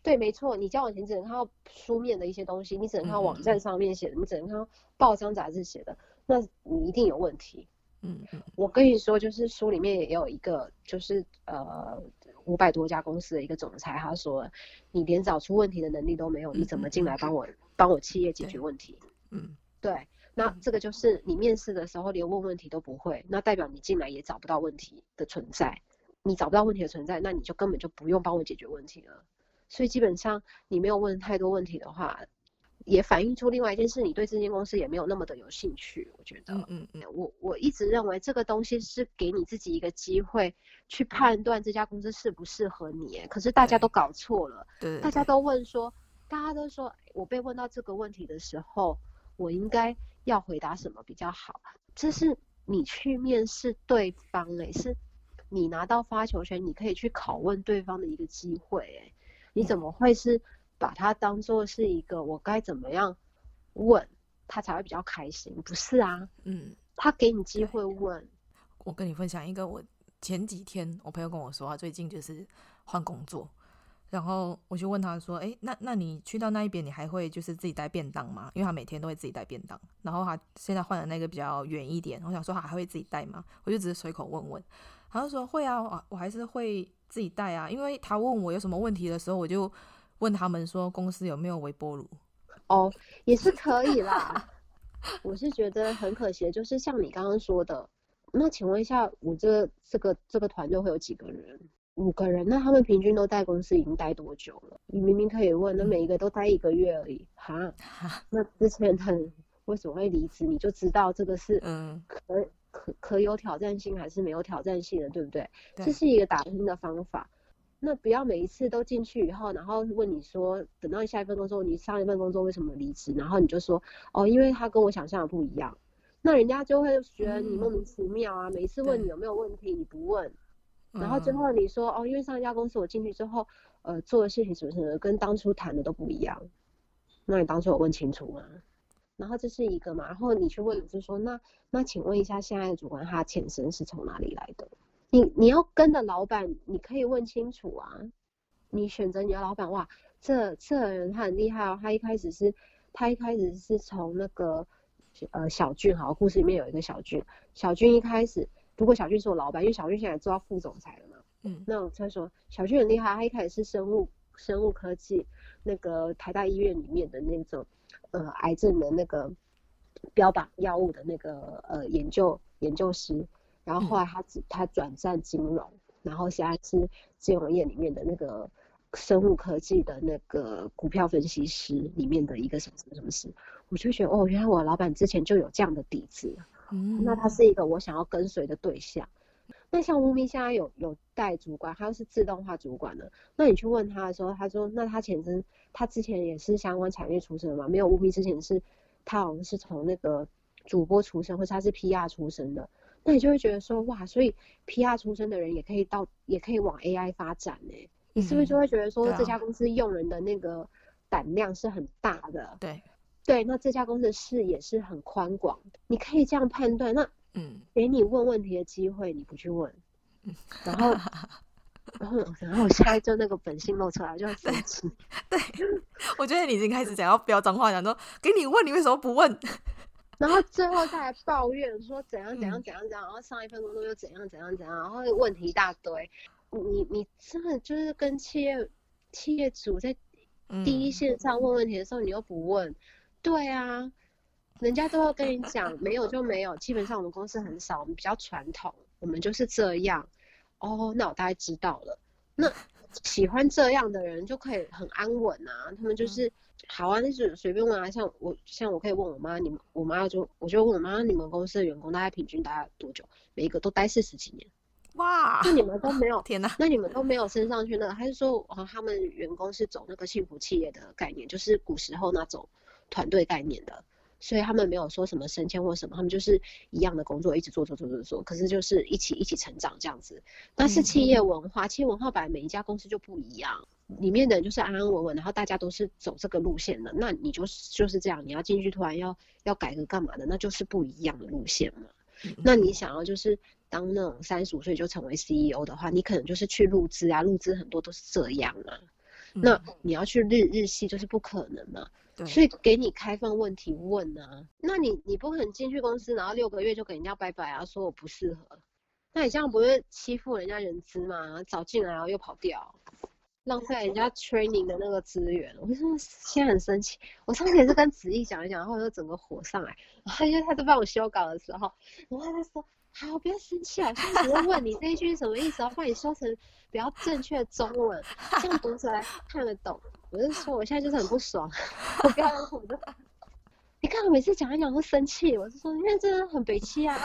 对，没错，你交往前只能看到书面的一些东西，你只能看到网站上面写的，嗯、你只能看到报章杂志写的。那你一定有问题，嗯，我跟你说，就是书里面也有一个，就是呃五百多家公司的一个总裁，他说，你连找出问题的能力都没有，你怎么进来帮我帮我企业解决问题？嗯，对，那这个就是你面试的时候连问问题都不会，那代表你进来也找不到问题的存在。你找不到问题的存在，那你就根本就不用帮我解决问题了。所以基本上你没有问太多问题的话，也反映出另外一件事，你对这间公司也没有那么的有兴趣。我觉得，嗯嗯嗯，我我一直认为这个东西是给你自己一个机会去判断这家公司适不适合你。可是大家都搞错了，对，大家都问说，大家都说我被问到这个问题的时候，我应该。要回答什么比较好？这是你去面试对方诶、欸，是你拿到发球权，你可以去拷问对方的一个机会诶、欸，你怎么会是把它当做是一个我该怎么样问他才会比较开心？不是啊，嗯，他给你机会问。我跟你分享一个，我前几天我朋友跟我说，他最近就是换工作。然后我就问他说：“哎，那那你去到那一边，你还会就是自己带便当吗？因为他每天都会自己带便当。然后他现在换的那个比较远一点，我想说他还会自己带吗？我就只是随口问问。他就说会啊，我我还是会自己带啊。因为他问我有什么问题的时候，我就问他们说公司有没有微波炉？哦，也是可以啦。我是觉得很可惜，就是像你刚刚说的，那请问一下，我这这个这个团队会有几个人？”五个人，那他们平均都在公司已经待多久了？你明明可以问，那每一个都待一个月而已，哈？那之前他为什么会离职？你就知道这个是嗯可可可有挑战性还是没有挑战性的，对不对？对，这是一个打拼的方法。那不要每一次都进去以后，然后问你说，等到你下一份工作，你上一份工作为什么离职？然后你就说哦，因为他跟我想象的不一样。那人家就会觉得你莫名其妙啊！每一次问你有没有问题，你不问。然后最后你说哦，因为上一家公司我进去之后，呃，做的事情什么什么跟当初谈的都不一样。那你当初有问清楚吗？然后这是一个嘛，然后你去问，就是说那那请问一下，现在的主管他前身是从哪里来的？你你要跟的老板，你可以问清楚啊。你选择你的老板，哇，这这人他很厉害哦，他一开始是，他一开始是从那个呃小俊，好，故事里面有一个小俊，小俊一开始。如果小俊是我老板，因为小俊现在做到副总裁了嘛，嗯，那我他说小俊很厉害，他一开始是生物生物科技那个台大医院里面的那种呃癌症的那个标榜药物的那个呃研究研究师，然后后来他他转战金融，然后现在是金融业里面的那个生物科技的那个股票分析师里面的一个什么什么什么师，我就觉得哦，原来我老板之前就有这样的底子。嗯，那他是一个我想要跟随的对象。那像乌咪现在有有带主管，他又是自动化主管的。那你去问他的时候，他说，那他前身他之前也是相关产业出身嘛？没有乌咪之前是，他好像是从那个主播出身，或者他是 PR 出身的。那你就会觉得说，哇，所以 PR 出身的人也可以到，也可以往 AI 发展呢、欸？你是不是就会觉得说，这家公司用人的那个胆量是很大的？对。对，那这家公司的视野是很宽广的，你可以这样判断。那嗯，给你问问题的机会，你不去问，嗯、然后，然后，然后我现在就那个本性露出来，就很生气。对，我觉得你已经开始讲要飙脏话，讲说给你问，你为什么不问？然后最后再来抱怨说怎样怎样怎样怎样，然后上一份工作又怎样怎样怎样，然后问题一大堆。你你真的就是跟企业企业主在第一线上问问题的时候，你又不问。对啊，人家都要跟你讲，没有就没有。基本上我们公司很少，我们比较传统，我们就是这样。哦，那我大概知道了。那喜欢这样的人就可以很安稳啊。他们就是好啊，那就随便问啊。像我，像我可以问我妈，你们我妈就我就问我妈，你们公司的员工大概平均待多久？每一个都待四十几年。哇，那你们都没有？天哪，那你们都没有升上去呢？还是说，哦，他们员工是走那个幸福企业的概念，就是古时候那种？团队概念的，所以他们没有说什么升迁或什么，他们就是一样的工作，一直做做做做做，可是就是一起一起成长这样子。但是企业文化，企业文化本来每一家公司就不一样，里面的人就是安安稳稳，然后大家都是走这个路线的，那你就是就是这样，你要进去突然要要改革干嘛的，那就是不一样的路线嘛。那你想要就是当那种三十五岁就成为 CEO 的话，你可能就是去入资啊，入资很多都是这样啊。那你要去日日系就是不可能嘛。对，所以给你开放问题问啊，那你你不可能进去公司，然后六个月就给人家拜拜啊，说我不适合，那你这样不是欺负人家人资吗？早进来然后又跑掉，浪费人家 training 的那个资源，我就说现在很生气。我上次也是跟子毅讲一讲，然后就整个火上来。然后因为他在帮我修稿的时候，然后他说：“好，不要生气啊，我现在只是问你这一句什么意思，然后帮你说成比较正确的中文，这样读出来看得懂。”我就说我现在就是很不爽，我不要我的。你看我每次讲一讲都生气，我是说因为真的很北气啊。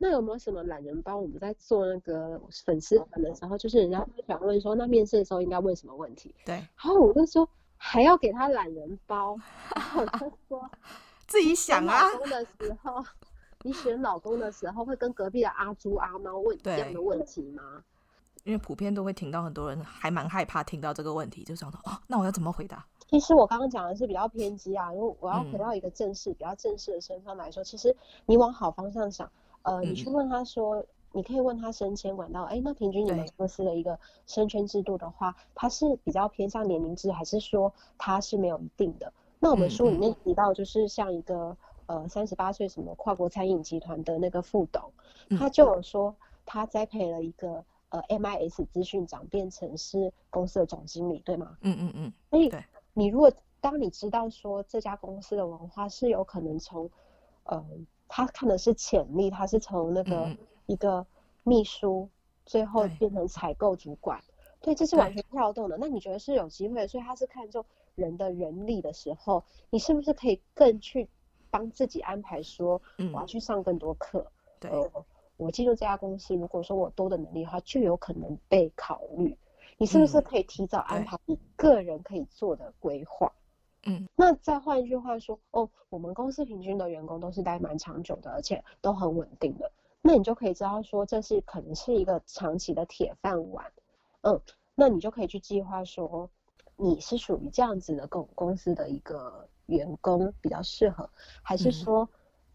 那有没有什么懒人包？我们在做那个粉丝团的时候，就是人家会想问说，那面试的时候应该问什么问题？对。然后我就说还要给他懒人包，然后我就说 自己想啊。老公的时候，你选老公的时候会跟隔壁的阿猪阿猫问这样的问题吗？因为普遍都会听到很多人还蛮害怕听到这个问题，就想说哦，那我要怎么回答？其实我刚刚讲的是比较偏激啊，因为我要回到一个正式、嗯、比较正式的身份来说，其实你往好方向想。呃，你去问他说，嗯、你可以问他升迁管道，哎，那平均你们公司的一个升迁制度的话，它是比较偏向年龄制，还是说它是没有一定的？那我们书里面提到，就是像一个呃三十八岁什么跨国餐饮集团的那个副董，他就有说他栽培了一个呃 MIS 资讯长变成是公司的总经理，对吗？嗯嗯嗯。所以你如果当你知道说这家公司的文化是有可能从呃。他看的是潜力，他是从那个一个秘书，嗯、最后变成采购主管，对，对，这是完全跳动的。那你觉得是有机会？所以他是看重人的人力的时候，你是不是可以更去帮自己安排说，我要去上更多课？嗯、对、呃，我进入这家公司，如果说我多的能力的话，就有可能被考虑。你是不是可以提早安排你个人可以做的规划？嗯，那再换一句话说，哦，我们公司平均的员工都是待蛮长久的，而且都很稳定的，那你就可以知道说，这是可能是一个长期的铁饭碗，嗯，那你就可以去计划说，你是属于这样子的公公司的一个员工比较适合，还是说，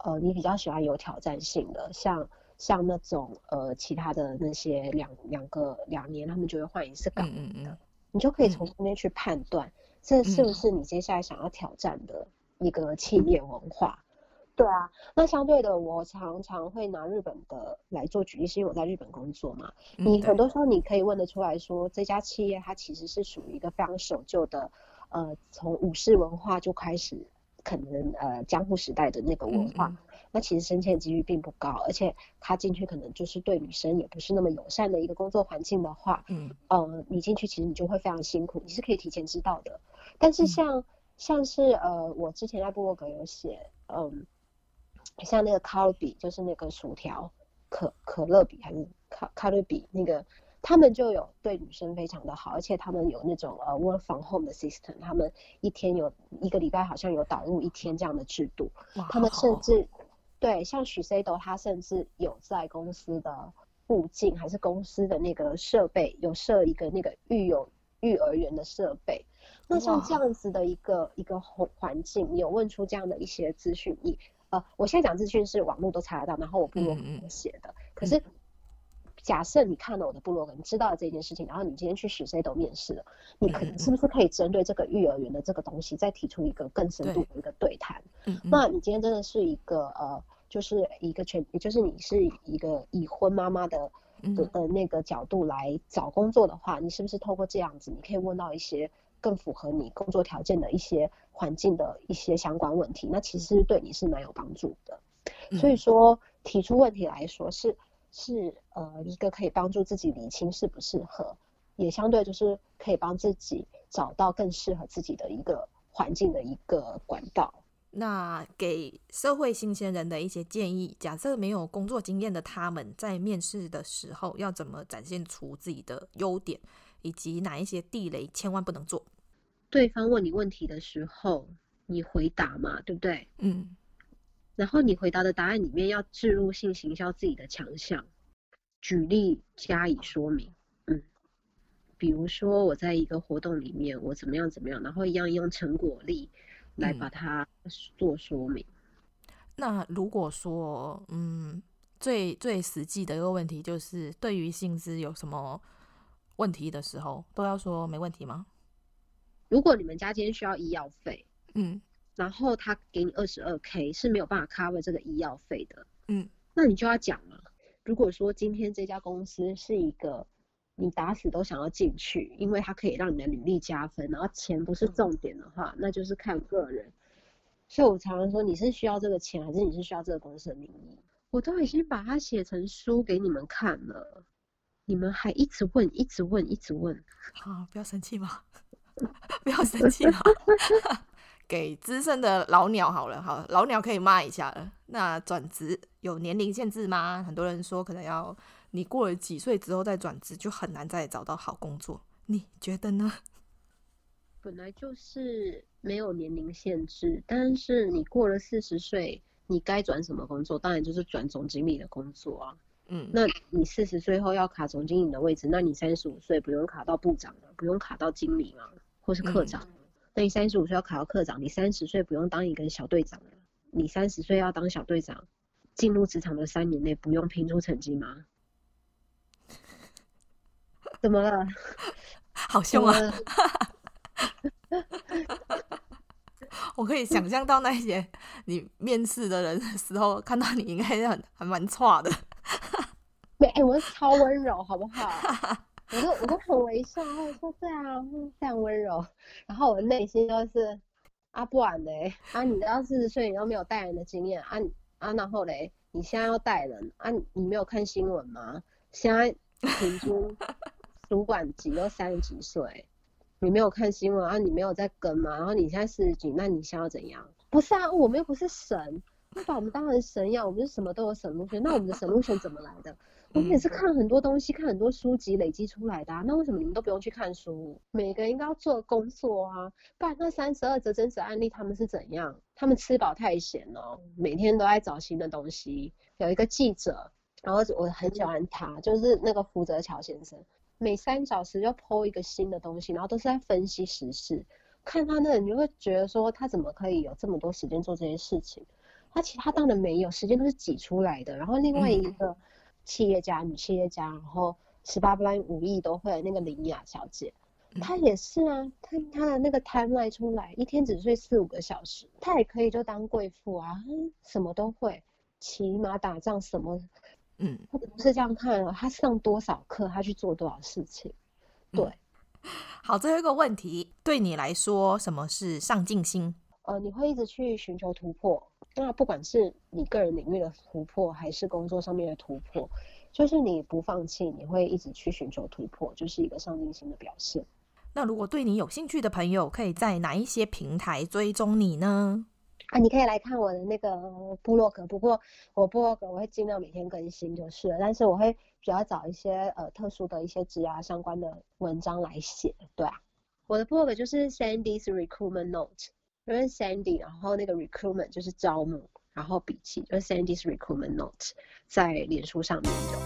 嗯、呃，你比较喜欢有挑战性的，像像那种呃其他的那些两两个两年他们就会换一次岗的，嗯嗯，你就可以从中间去判断。这是不是你接下来想要挑战的一个企业文化？嗯、对啊，那相对的，我常常会拿日本的来做举例，是因为我在日本工作嘛。嗯、你很多时候你可以问得出来说，这家企业它其实是属于一个非常守旧的，呃，从武士文化就开始，可能呃江户时代的那个文化。嗯嗯那其实升迁几率并不高，而且他进去可能就是对女生也不是那么友善的一个工作环境的话，嗯，呃，你进去其实你就会非常辛苦，你是可以提前知道的。但是像、嗯、像是呃，我之前在部落格有写，嗯，像那个卡乐比，就是那个薯条可可乐比还是卡卡乐比那个。他们就有对女生非常的好，而且他们有那种呃 work from home 的 system，他们一天有一个礼拜好像有导入一天这样的制度。他们甚至对像许 C 斗，他甚至有在公司的附近还是公司的那个设备有设一个那个育有育儿园的设备。那像这样子的一个一个环环境，你有问出这样的一些资讯，你呃，我现在讲资讯是网络都查得到，然后我部落格写的，可是。假设你看了我的部落格，你知道了这件事情，然后你今天去许 C 斗面试了，你可能是不是可以针对这个育儿园的这个东西，再提出一个更深度的一个对谈？对，那你今天真的是一个呃，就是一个全，也就是你是一个已婚妈妈的的的那个角度来找工作的话，你是不是透过这样子，你可以问到一些更符合你工作条件的一些环境的一些相关问题？那其实对你是蛮有帮助的。所以说提出问题来说是。是呃一个可以帮助自己理清适不适合，也相对就是可以帮自己找到更适合自己的一个环境的一个管道。那给社会新鲜人的一些建议，假设没有工作经验的他们在面试的时候要怎么展现出自己的优点，以及哪一些地雷千万不能做？对方问你问题的时候，你回答嘛，对不对？嗯。然后你回答的答案里面要置入性行销自己的强项，举例加以说明。嗯，比如说我在一个活动里面，我怎么样怎么样，然后一样用成果力来把它做说明。嗯。那如果说，嗯，最最实际的一个问题就是，对于薪资有什么问题的时候，都要说没问题吗？如果你们家今天需要医药费，嗯。然后他给你二十二 k 是没有办法 cover 这个医药费的，嗯，那你就要讲了。如果说今天这家公司是一个你打死都想要进去，因为它可以让你的履历加分。然后钱不是重点的话，那就是看个人。所以我常常说，你是需要这个钱，还是你是需要这个公司的名义？我都已经把它写成书给你们看了，你们还一直问，一直问，一直问。好，不要生气嘛，不要生气嘛。给资深的老鸟好了，好，老鸟可以骂一下了。那转职有年龄限制吗？很多人说可能要你过了几岁之后再转职，就很难再找到好工作。你觉得呢？本来就是没有年龄限制，但是你过了四十岁，你该转什么工作？当然就是转总经理的工作啊。嗯，那你四十岁后要卡总经理的位置，那你三十五岁不用卡到部长了，不用卡到经理嘛，或是科长。嗯那你三十五岁要卡到科长，你三十岁不用当一个小队长了。你三十岁要当小队长，进入职场的三年内不用拼出成绩吗？怎么了？好凶啊！我可以想象到那些你面试的人的时候，看到你应该是很还蛮差的。没，哎，我是超温柔，好不好？我都我都很微笑，我说对啊，非常温柔。然后我的内心就是啊，不然嘞啊，你到四十岁你都没有带人的经验啊啊，然后嘞，你现在要带人啊，你没有看新闻吗？现在平均 主管级都三十几岁，你没有看新闻啊？你没有在跟吗？然后你现在四十几，那你想要怎样？不是啊，我们又不是神，你把我们当成神一样，我们是什么都有 solution，那我们的 solution 怎么来的？我们也是看很多东西，看很多书籍累积出来的啊。那为什么你们都不用去看书？每个人应该要做工作啊。不然那三十二则真实案例他们是怎样？他们吃饱太闲了，每天都在找新的东西。有一个记者，然后我很喜欢他，就是那个福泽乔先生，每三小时就 po 一个新的东西，然后都是在分析时事。看他那，你就会觉得说他怎么可以有这么多时间做这些事情？他其他当然没有，时间都是挤出来的。然后另外一个。嗯企业家，女企业家，然后十八般武艺都会。那个林雅小姐，她也是啊，她她的那个 timeline 出来，一天只睡四五个小时，她也可以就当贵妇啊，什么都会，骑马打仗什么，嗯，不是这样看啊，她上多少课，她去做多少事情，对。嗯、好，最后一个问题，对你来说，什么是上进心？呃，你会一直去寻求突破。那不管是你个人领域的突破，还是工作上面的突破，就是你不放弃，你会一直去寻求突破，就是一个上进心的表现。那如果对你有兴趣的朋友，可以在哪一些平台追踪你呢？啊，你可以来看我的那个部落格，不过我部落格我会尽量每天更新就是了，但是我会主要找一些呃特殊的一些职涯相关的文章来写。对啊，我的部落格就是 Sandy's Recruitment Note。因为 Sandy，然后那个 recruitment 就是招募，然后笔记就是 Sandy's recruitment note，在脸书上面有。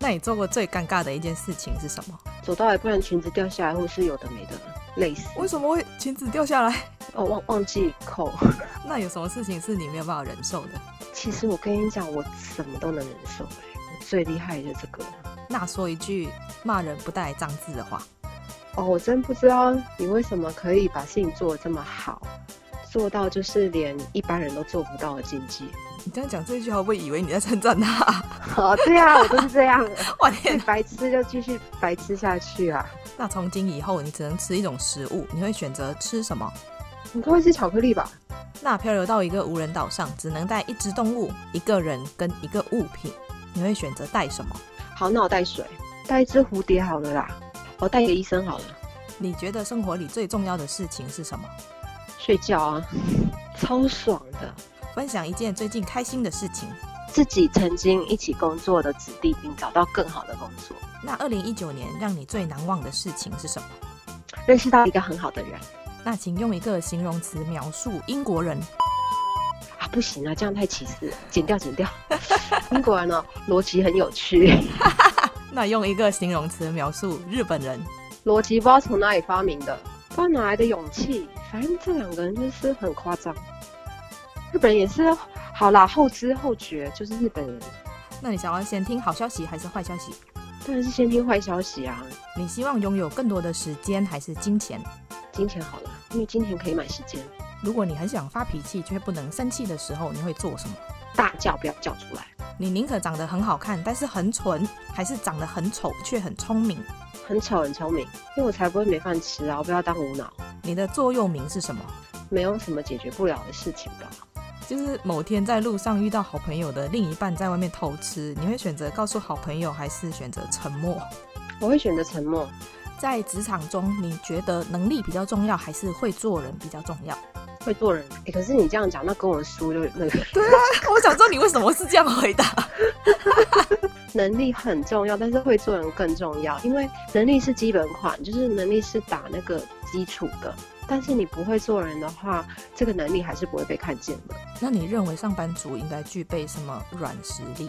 那你做过最尴尬的一件事情是什么？走到一半裙子掉下来，或是有的没的，累死。为什么会裙子掉下来？哦，忘忘记扣。那有什么事情是你没有办法忍受的？其实我跟你讲，我什么都能忍受，我最厉害的这个。那说一句骂人不带脏字的话。哦，我真不知道你为什么可以把事情做得这么好，做到就是连一般人都做不到的境界。你这样讲这句话，会不会以为你在称赞他？哦，对啊，我都是这样。我 天，白吃就继续白吃下去啊！那从今以后，你只能吃一种食物，你会选择吃什么？你不会吃巧克力吧？那漂流到一个无人岛上，只能带一只动物、一个人跟一个物品，你会选择带什么？好，那我带水，带一只蝴蝶好了啦。我带个医生好了。你觉得生活里最重要的事情是什么？睡觉啊，超爽的。分享一件最近开心的事情。自己曾经一起工作的子弟兵找到更好的工作。那二零一九年让你最难忘的事情是什么？认识到一个很好的人。那请用一个形容词描述英国人。啊，不行啊，这样太歧视了，剪掉剪掉。英国人呢，逻辑很有趣。那用一个形容词描述日本人，逻辑不知道从哪里发明的，不知道哪来的勇气。反正这两个人就是很夸张。日本人也是好啦，后知后觉就是日本人。那你想要先听好消息还是坏消息？当然是先听坏消息啊。你希望拥有更多的时间还是金钱？金钱好了，因为金钱可以买时间。如果你很想发脾气却不能生气的时候，你会做什么？大叫，不要叫出来。你宁可长得很好看，但是很蠢，还是长得很丑却很聪明？很丑很聪明，因为我才不会没饭吃啊！我不要当无脑。你的座右铭是什么？没有什么解决不了的事情吧。就是某天在路上遇到好朋友的另一半在外面偷吃，你会选择告诉好朋友，还是选择沉默？我会选择沉默。在职场中，你觉得能力比较重要，还是会做人比较重要？会做人。哎、欸，可是你这样讲，那跟我的书就那个。对啊，我想知道你为什么是这样回答。能力很重要，但是会做人更重要，因为能力是基本款，就是能力是打那个基础的。但是你不会做人的话，这个能力还是不会被看见的。那你认为上班族应该具备什么软实力？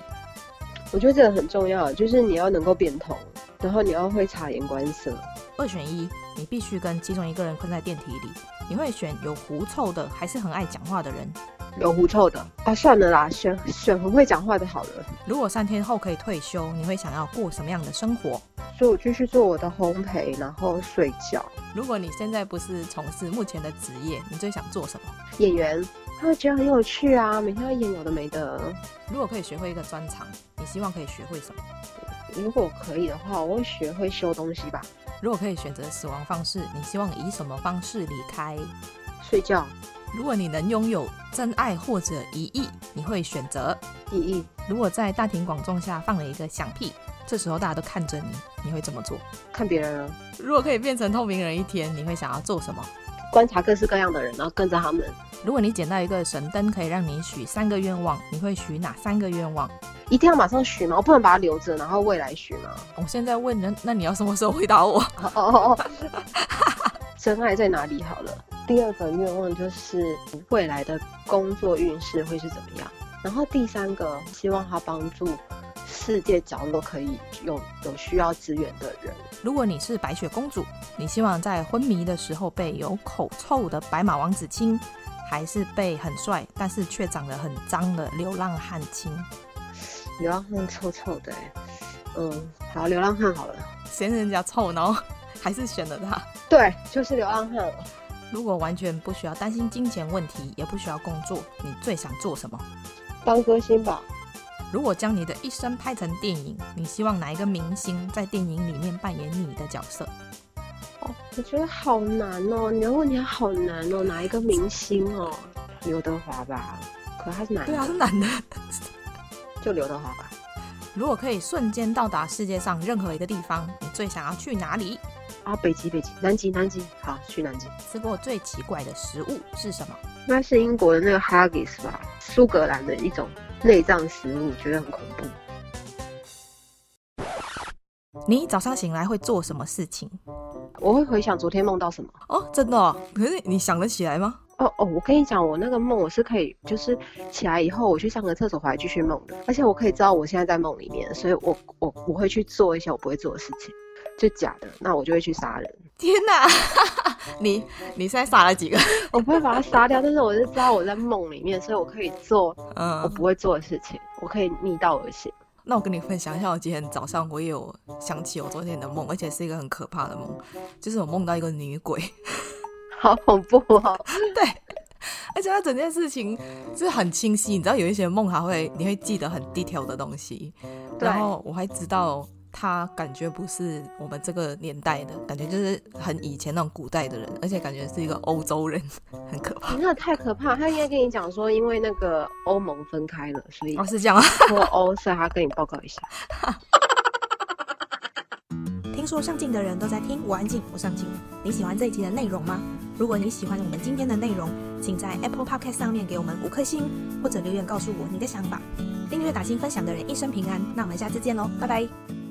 我觉得这个很重要，就是你要能够变通，然后你要会察言观色。二选一，你必须跟其中一个人困在电梯里，你会选有狐臭的，还是很爱讲话的人？有狐臭的啊，算了啦，选选很会讲话的好了。如果三天后可以退休，你会想要过什么样的生活？所以我继续做我的烘焙，然后睡觉。如果你现在不是从事目前的职业，你最想做什么？演员，他会觉得很有趣啊，每天要演有的没的。如果可以学会一个专长，你希望可以学会什么？如果可以的话，我会学会修东西吧。如果可以选择死亡方式，你希望以什么方式离开？睡觉。如果你能拥有真爱或者一亿，你会选择一亿。如果在大庭广众下放了一个响屁，这时候大家都看着你，你会怎么做？看别人啊。如果可以变成透明人一天，你会想要做什么？观察各式各样的人，然后跟着他们。如果你捡到一个神灯，可以让你许三个愿望，你会许哪三个愿望？一定要马上许吗？我不能把它留着，然后未来许吗？我现在问人，那你要什么时候回答我？哦哦哦。真爱在哪里？好了。第二个愿望就是未来的工作运势会是怎么样？然后第三个，希望他帮助世界角落可以有有需要资源的人。如果你是白雪公主，你希望在昏迷的时候被有口臭的白马王子亲，还是被很帅但是却长得很脏的流浪汉亲？流浪汉臭臭的，嗯，好，流浪汉好了，嫌人家臭，然 后还是选了他。对，就是流浪汉了。如果完全不需要担心金钱问题，也不需要工作，你最想做什么？当歌星吧。如果将你的一生拍成电影，你希望哪一个明星在电影里面扮演你的角色？哦，我觉得好难哦，你的问题好难哦，哪一个明星哦？刘德华吧？可他是男的。对啊，是男的。就刘德华吧。如果可以瞬间到达世界上任何一个地方，你最想要去哪里？啊，北极，北极，南极，南极，好，去南极。吃过最奇怪的食物是什么？应该是英国的那个 Haggis 吧，苏格兰的一种内脏食物，觉得很恐怖。你早上醒来会做什么事情？我会回想昨天梦到什么。哦，真的哦？可是你想得起来吗？哦哦，我跟你讲，我那个梦我是可以，就是起来以后我去上个厕所回来继续梦的，而且我可以知道我现在在梦里面，所以我我我会去做一些我不会做的事情。就假的，那我就会去杀人。天哪，你你现在杀了几个？我不会把他杀掉，但是我就知道我在梦里面，所以我可以做嗯我不会做的事情，嗯、我可以逆道而行。那我跟你分享一下，我今天早上我也有想起我昨天的梦，而且是一个很可怕的梦，就是我梦到一个女鬼，好恐怖哦。对，而且它整件事情是很清晰，你知道有一些梦还会你会记得很 detail 的东西，然后我还知道。他感觉不是我们这个年代的感觉，就是很以前那种古代的人，而且感觉是一个欧洲人，很可怕。真的太可怕！他应该跟你讲说，因为那个欧盟分开了，所以哦是这样啊，脱欧，所以他跟你报告一下。听说上镜的人都在听，我安静，我上镜。你喜欢这一集的内容吗？如果你喜欢我们今天的内容，请在 Apple Podcast 上面给我们五颗星，或者留言告诉我你的想法。订阅、打星、分享的人一生平安。那我们下次见喽，拜拜。